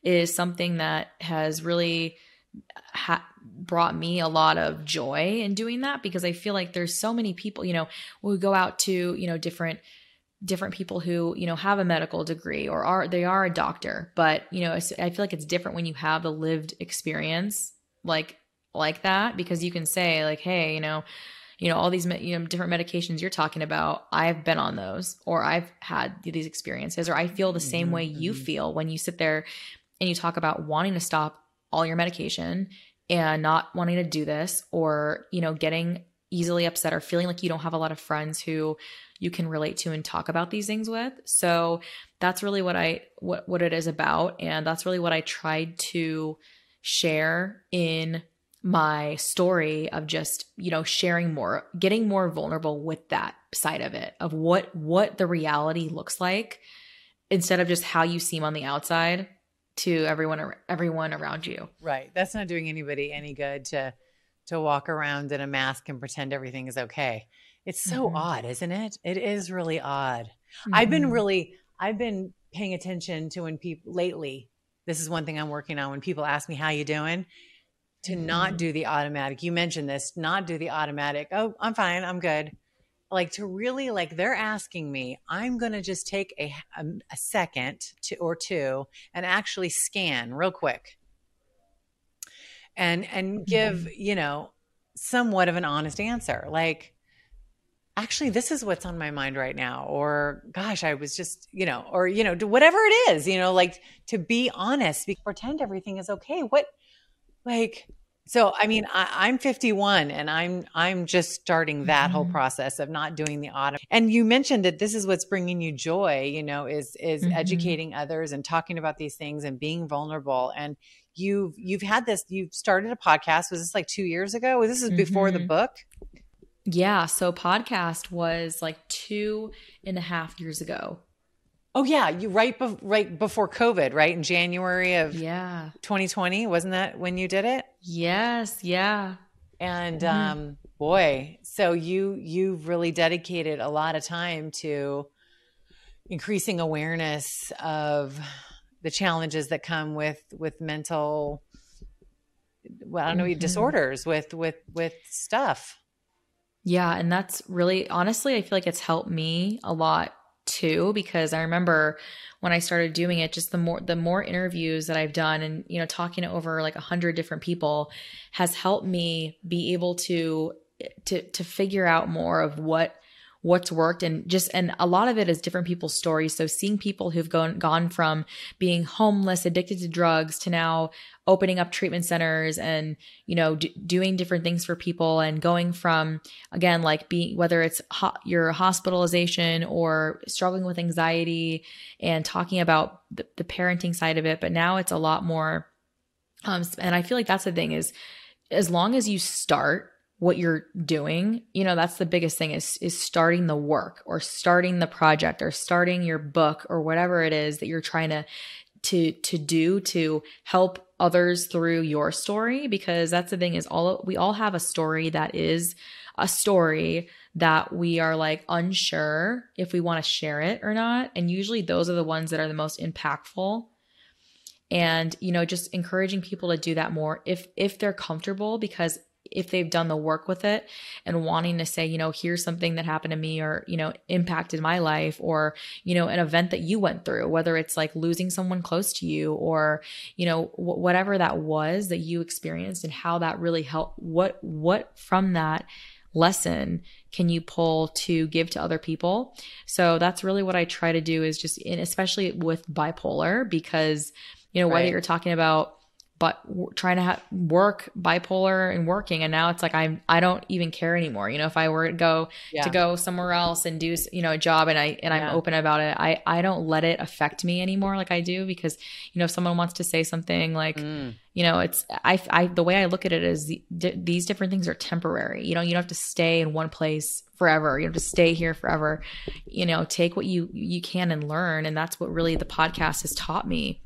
is something that has really ha- brought me a lot of joy in doing that because I feel like there's so many people, you know, we go out to, you know, different different people who you know have a medical degree or are they are a doctor but you know i feel like it's different when you have the lived experience like like that because you can say like hey you know you know all these you know different medications you're talking about i've been on those or i've had these experiences or i feel the same way you mm-hmm. feel when you sit there and you talk about wanting to stop all your medication and not wanting to do this or you know getting easily upset or feeling like you don't have a lot of friends who you can relate to and talk about these things with so that's really what i what what it is about and that's really what i tried to share in my story of just you know sharing more getting more vulnerable with that side of it of what what the reality looks like instead of just how you seem on the outside to everyone everyone around you right that's not doing anybody any good to to walk around in a mask and pretend everything is okay it's so mm-hmm. odd isn't it it is really odd mm-hmm. i've been mm-hmm. really i've been paying attention to when people lately this is one thing i'm working on when people ask me how you doing to not mm-hmm. do the automatic. You mentioned this, not do the automatic. Oh, I'm fine. I'm good. Like to really like they're asking me, I'm going to just take a, a, a second to, or two and actually scan real quick and and give, mm-hmm. you know, somewhat of an honest answer. Like actually this is what's on my mind right now or gosh i was just you know or you know whatever it is you know like to be honest pretend everything is okay what like so i mean I, am 51 and i'm i'm just starting that mm-hmm. whole process of not doing the autumn and you mentioned that this is what's bringing you joy you know is is mm-hmm. educating others and talking about these things and being vulnerable and you've you've had this you've started a podcast was this like two years ago Was this is before mm-hmm. the book yeah so podcast was like two and a half years ago Oh yeah, you right be- right before COVID, right in January of yeah 2020, wasn't that when you did it? Yes, yeah. And mm-hmm. um, boy, so you you've really dedicated a lot of time to increasing awareness of the challenges that come with with mental well, I don't know mm-hmm. disorders with with with stuff. Yeah, and that's really honestly, I feel like it's helped me a lot too because I remember when I started doing it just the more the more interviews that I've done and you know talking to over like a hundred different people has helped me be able to to to figure out more of what what's worked and just and a lot of it is different people's stories. So seeing people who've gone gone from being homeless addicted to drugs to now opening up treatment centers and you know d- doing different things for people and going from again like being whether it's ho- your hospitalization or struggling with anxiety and talking about the, the parenting side of it but now it's a lot more um and i feel like that's the thing is as long as you start what you're doing you know that's the biggest thing is is starting the work or starting the project or starting your book or whatever it is that you're trying to to to do to help others through your story because that's the thing is all we all have a story that is a story that we are like unsure if we want to share it or not and usually those are the ones that are the most impactful. And you know just encouraging people to do that more if if they're comfortable because if they've done the work with it and wanting to say, you know, here's something that happened to me or, you know, impacted my life or, you know, an event that you went through, whether it's like losing someone close to you or, you know, w- whatever that was that you experienced and how that really helped, what, what from that lesson can you pull to give to other people? So that's really what I try to do is just, in, especially with bipolar, because, you know, whether you're talking about but trying to ha- work bipolar and working and now it's like i'm i don't even care anymore you know if i were to go Yeah. to go somewhere else and do you know a job and i and i'm Yeah. open about it i i don't let it affect me anymore like i do because you know if someone wants to say something like Mm. you know it's i i the way i look at it is the, d- these different things are temporary you know you don't have to stay in one place forever you don't have to stay here forever you know take what you you can and learn and that's what really the podcast has taught me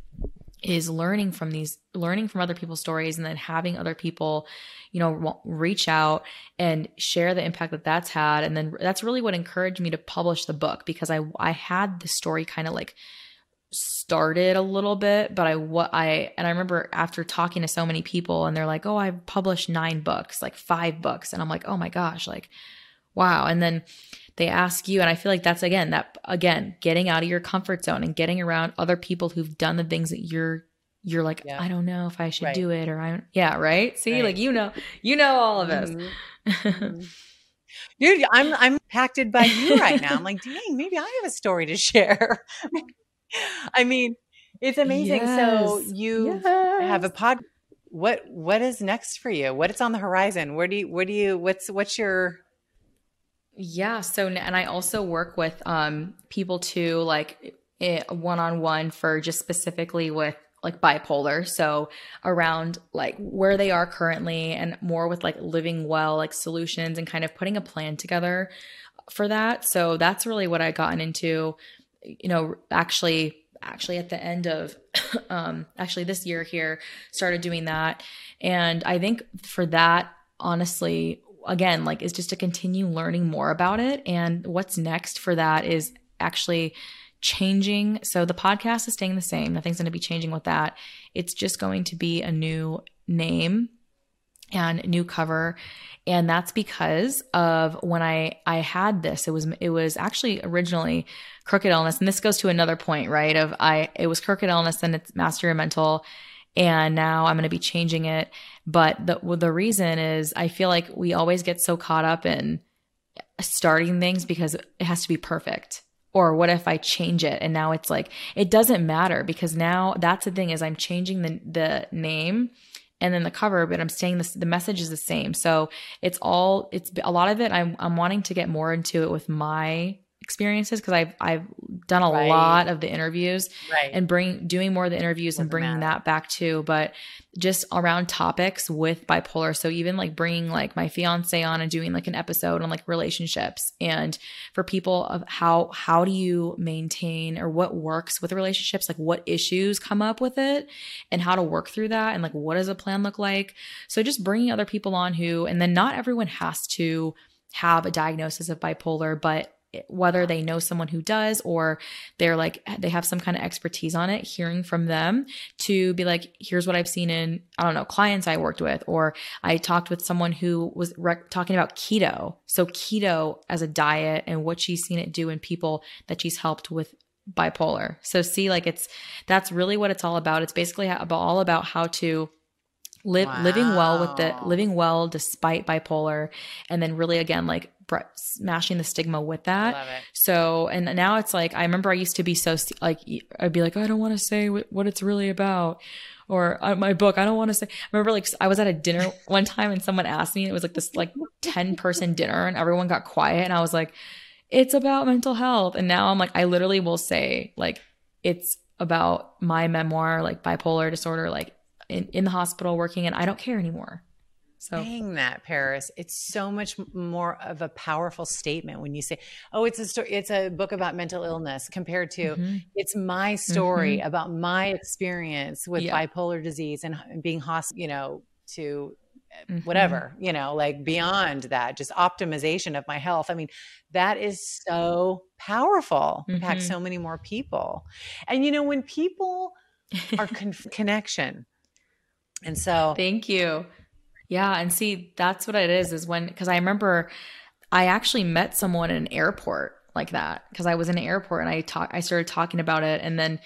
is learning from these learning from other people's stories and then having other people you know reach out and share the impact that that's had. And then that's really what encouraged me to publish the book because i i had the story kind of like started a little bit but i what i and i remember after talking to so many people and they're like oh i've published nine books like five books. And i'm like oh my gosh like wow. And then they ask you and i feel like that's again that again getting out of your comfort zone and getting around other people who've done the things that you're you're like Yeah. i don't know if i should Right. do it or i don't yeah right see Right. like you know you know all of this Mhm. Mhm. Dude, I'm I'm impacted by you right now. I'm like, dang, maybe I have a story to share. I mean, it's amazing. So Yes. you have a pod. What what is next for you? What is on the horizon? Where do you where do you what's what's your Yeah. So, and I also work with um, people too, like one on one for just specifically with like bipolar. So, around like where they are currently and more with like living well, like solutions and kind of putting a plan together for that. So, that's really what I gotten into, you know, actually. Actually, at the end of um, actually this year here, started doing that, and I think for that, honestly, again, like is just to continue learning more about it. And what's next for that is actually changing. So the podcast is staying the same. Nothing's going to be changing with that. It's just going to be a new name and new cover and that's because of when i i had this it was it was actually originally crooked illness and this goes to another point right of i it was crooked illness and it's master mental and now i'm going to be changing it. But the the reason is i feel like we always get so caught up in starting things because it has to be perfect. Or what if i change it? And now it's like it doesn't matter because now that's the thing is i'm changing the the name and then the cover but i'm saying this the message is the same. So it's all it's a lot of it i'm i'm wanting to get more into it with my experiences because i've i've done a Right. lot of the interviews right? and bring doing more of the interviews and bringing matter. that back too but just around topics with bipolar so even like bringing like my fiance on and doing like an episode on like relationships and for people of how how do you maintain or what works with relationships like what issues come up with it and how to work through that and like what does a plan look like so just bringing other people on who and then not everyone has to have a diagnosis of bipolar but whether they know someone who does or they're like they have some kind of expertise on it hearing from them to be like here's what i've seen in i don't know clients i worked with or i talked with someone who was rec- talking about keto. So keto as a diet and what she's seen it do in people that she's helped with bipolar. So see like it's that's really what it's all about. It's basically all about how to live living well with the living well despite bipolar and then really again like smashing the stigma with that so, and now it's like, I remember I used to be so, like, I'd be like, I don't want to say what, it's really about. Or uh, my book, I don't want to say. I remember, like, I was at a dinner one time and someone asked me, and it was like this, like, 10 person dinner, and everyone got quiet. And I was like, it's about mental health. And now I'm like, I literally will say, like, it's about my memoir, like, bipolar disorder, like, in, in the hospital working, and I don't care anymore. So, Saying that, Paris, it's so much more of a powerful statement when you say, "Oh, it's a story. It's a book about mental illness," compared to mhm. it's my story about my experience with Yeah. bipolar disease and being hospital, you know, to Mhm. whatever, you know, like beyond that, just optimization of my health. I mean, that is so powerful. Impact Mhm. so many more people. And you know, when people are con- connection, and so Thank you. Yeah, and see, that's what it is. Is when because I remember I actually met someone in an airport like that because I was in an airport and I talk I started talking about it, and then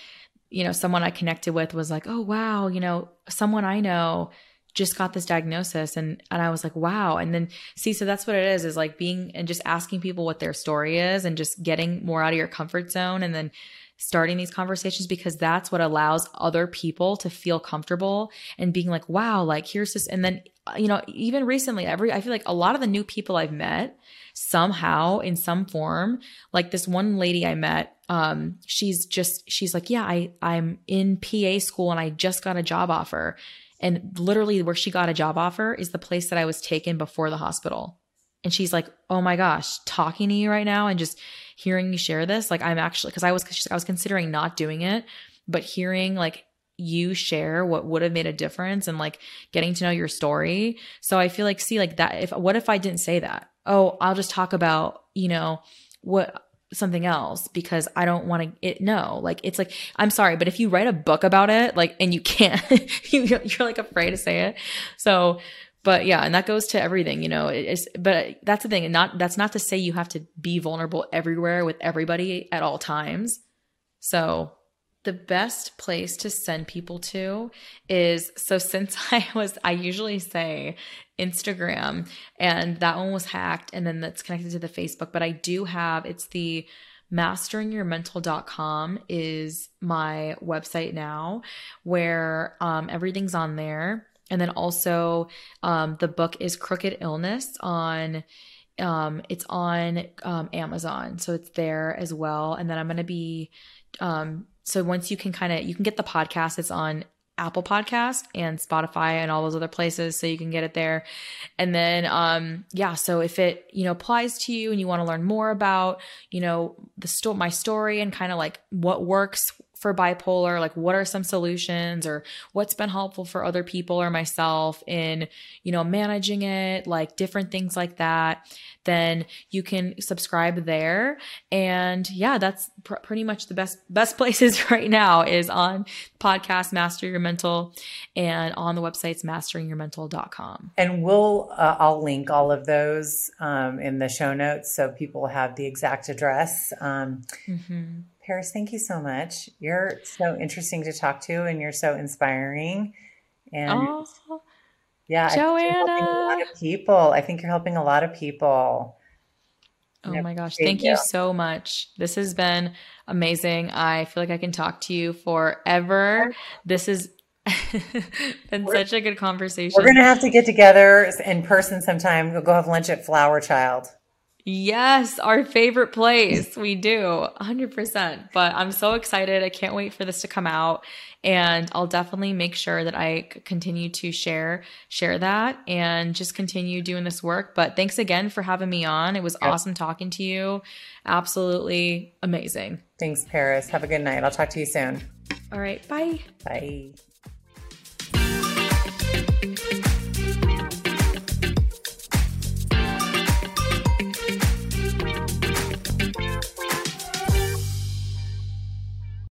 you know someone I connected with was like, oh wow, you know someone I know just got this diagnosis and and I was like wow and then see so that's what it is is like being and just asking people what their story is and just getting more out of your comfort zone and then starting these conversations because that's what allows other people to feel comfortable and being like wow like here's this and then you know even recently every I feel like a lot of the new people I've met somehow in some form like this one lady I met um she's just she's like yeah I I'm in PA school and I just got a job offer and literally, where she got a job offer is the place that I was taken before the hospital. And she's like, "Oh my gosh, talking to you right now and just hearing you share this, like I'm actually because I was I was considering not doing it, but hearing like you share what would have made a difference and like getting to know your story. So I feel like see like that if what if I didn't say that? Oh, I'll just talk about, you know, what something else because I don't want to it no like it's like I'm sorry but if you write a book about it like and you can't you, you're like afraid to say it so but yeah and that goes to everything you know it's but that's the thing and not that's not to say you have to be vulnerable everywhere with everybody at all times so the best place to send people to is so since I was I usually say Instagram and that one was hacked and then that's connected to the Facebook but I do have it's the masteringyourmental.com is my website now where um, everything's on there. And then also um, the book is Crooked Illness on um, it's on um, Amazon. So it's there as well. And then I'm going to be um, so once you can kind of you can get the podcast it's on Apple Podcast and Spotify and all those other places so you can get it there. And then um yeah, so if it, you know, applies to you and you want to learn more about, you know, the sto- my story and kind of like what works for bipolar, like what are some solutions or what's been helpful for other people or myself in, you know, managing it, like different things like that, then you can subscribe there. And yeah, that's pr- pretty much the best best places right now is on podcast Master Your Mental and on the websites masteringyourmental.com. And we'll uh, I'll link all of those um, in the show notes so people have the exact address. Um, mm-hmm. Paris, thank you so much. You're so interesting to talk to and you're so inspiring. And oh, yeah, Joanna. I think a lot of people. I think you're helping a lot of people. Oh my gosh. Thank you. you so much. This has been amazing. I feel like I can talk to you forever. This has been we're, such a good conversation. We're going to have to get together in person sometime. We'll go have lunch at Flower Child. Yes, our favorite place. We do 100%. But I'm so excited. I can't wait for this to come out and I'll definitely make sure that I continue to share share that and just continue doing this work. But thanks again for having me on. It was yep. awesome talking to you. Absolutely amazing. Thanks, Paris. Have a good night. I'll talk to you soon. All right. Bye. Bye.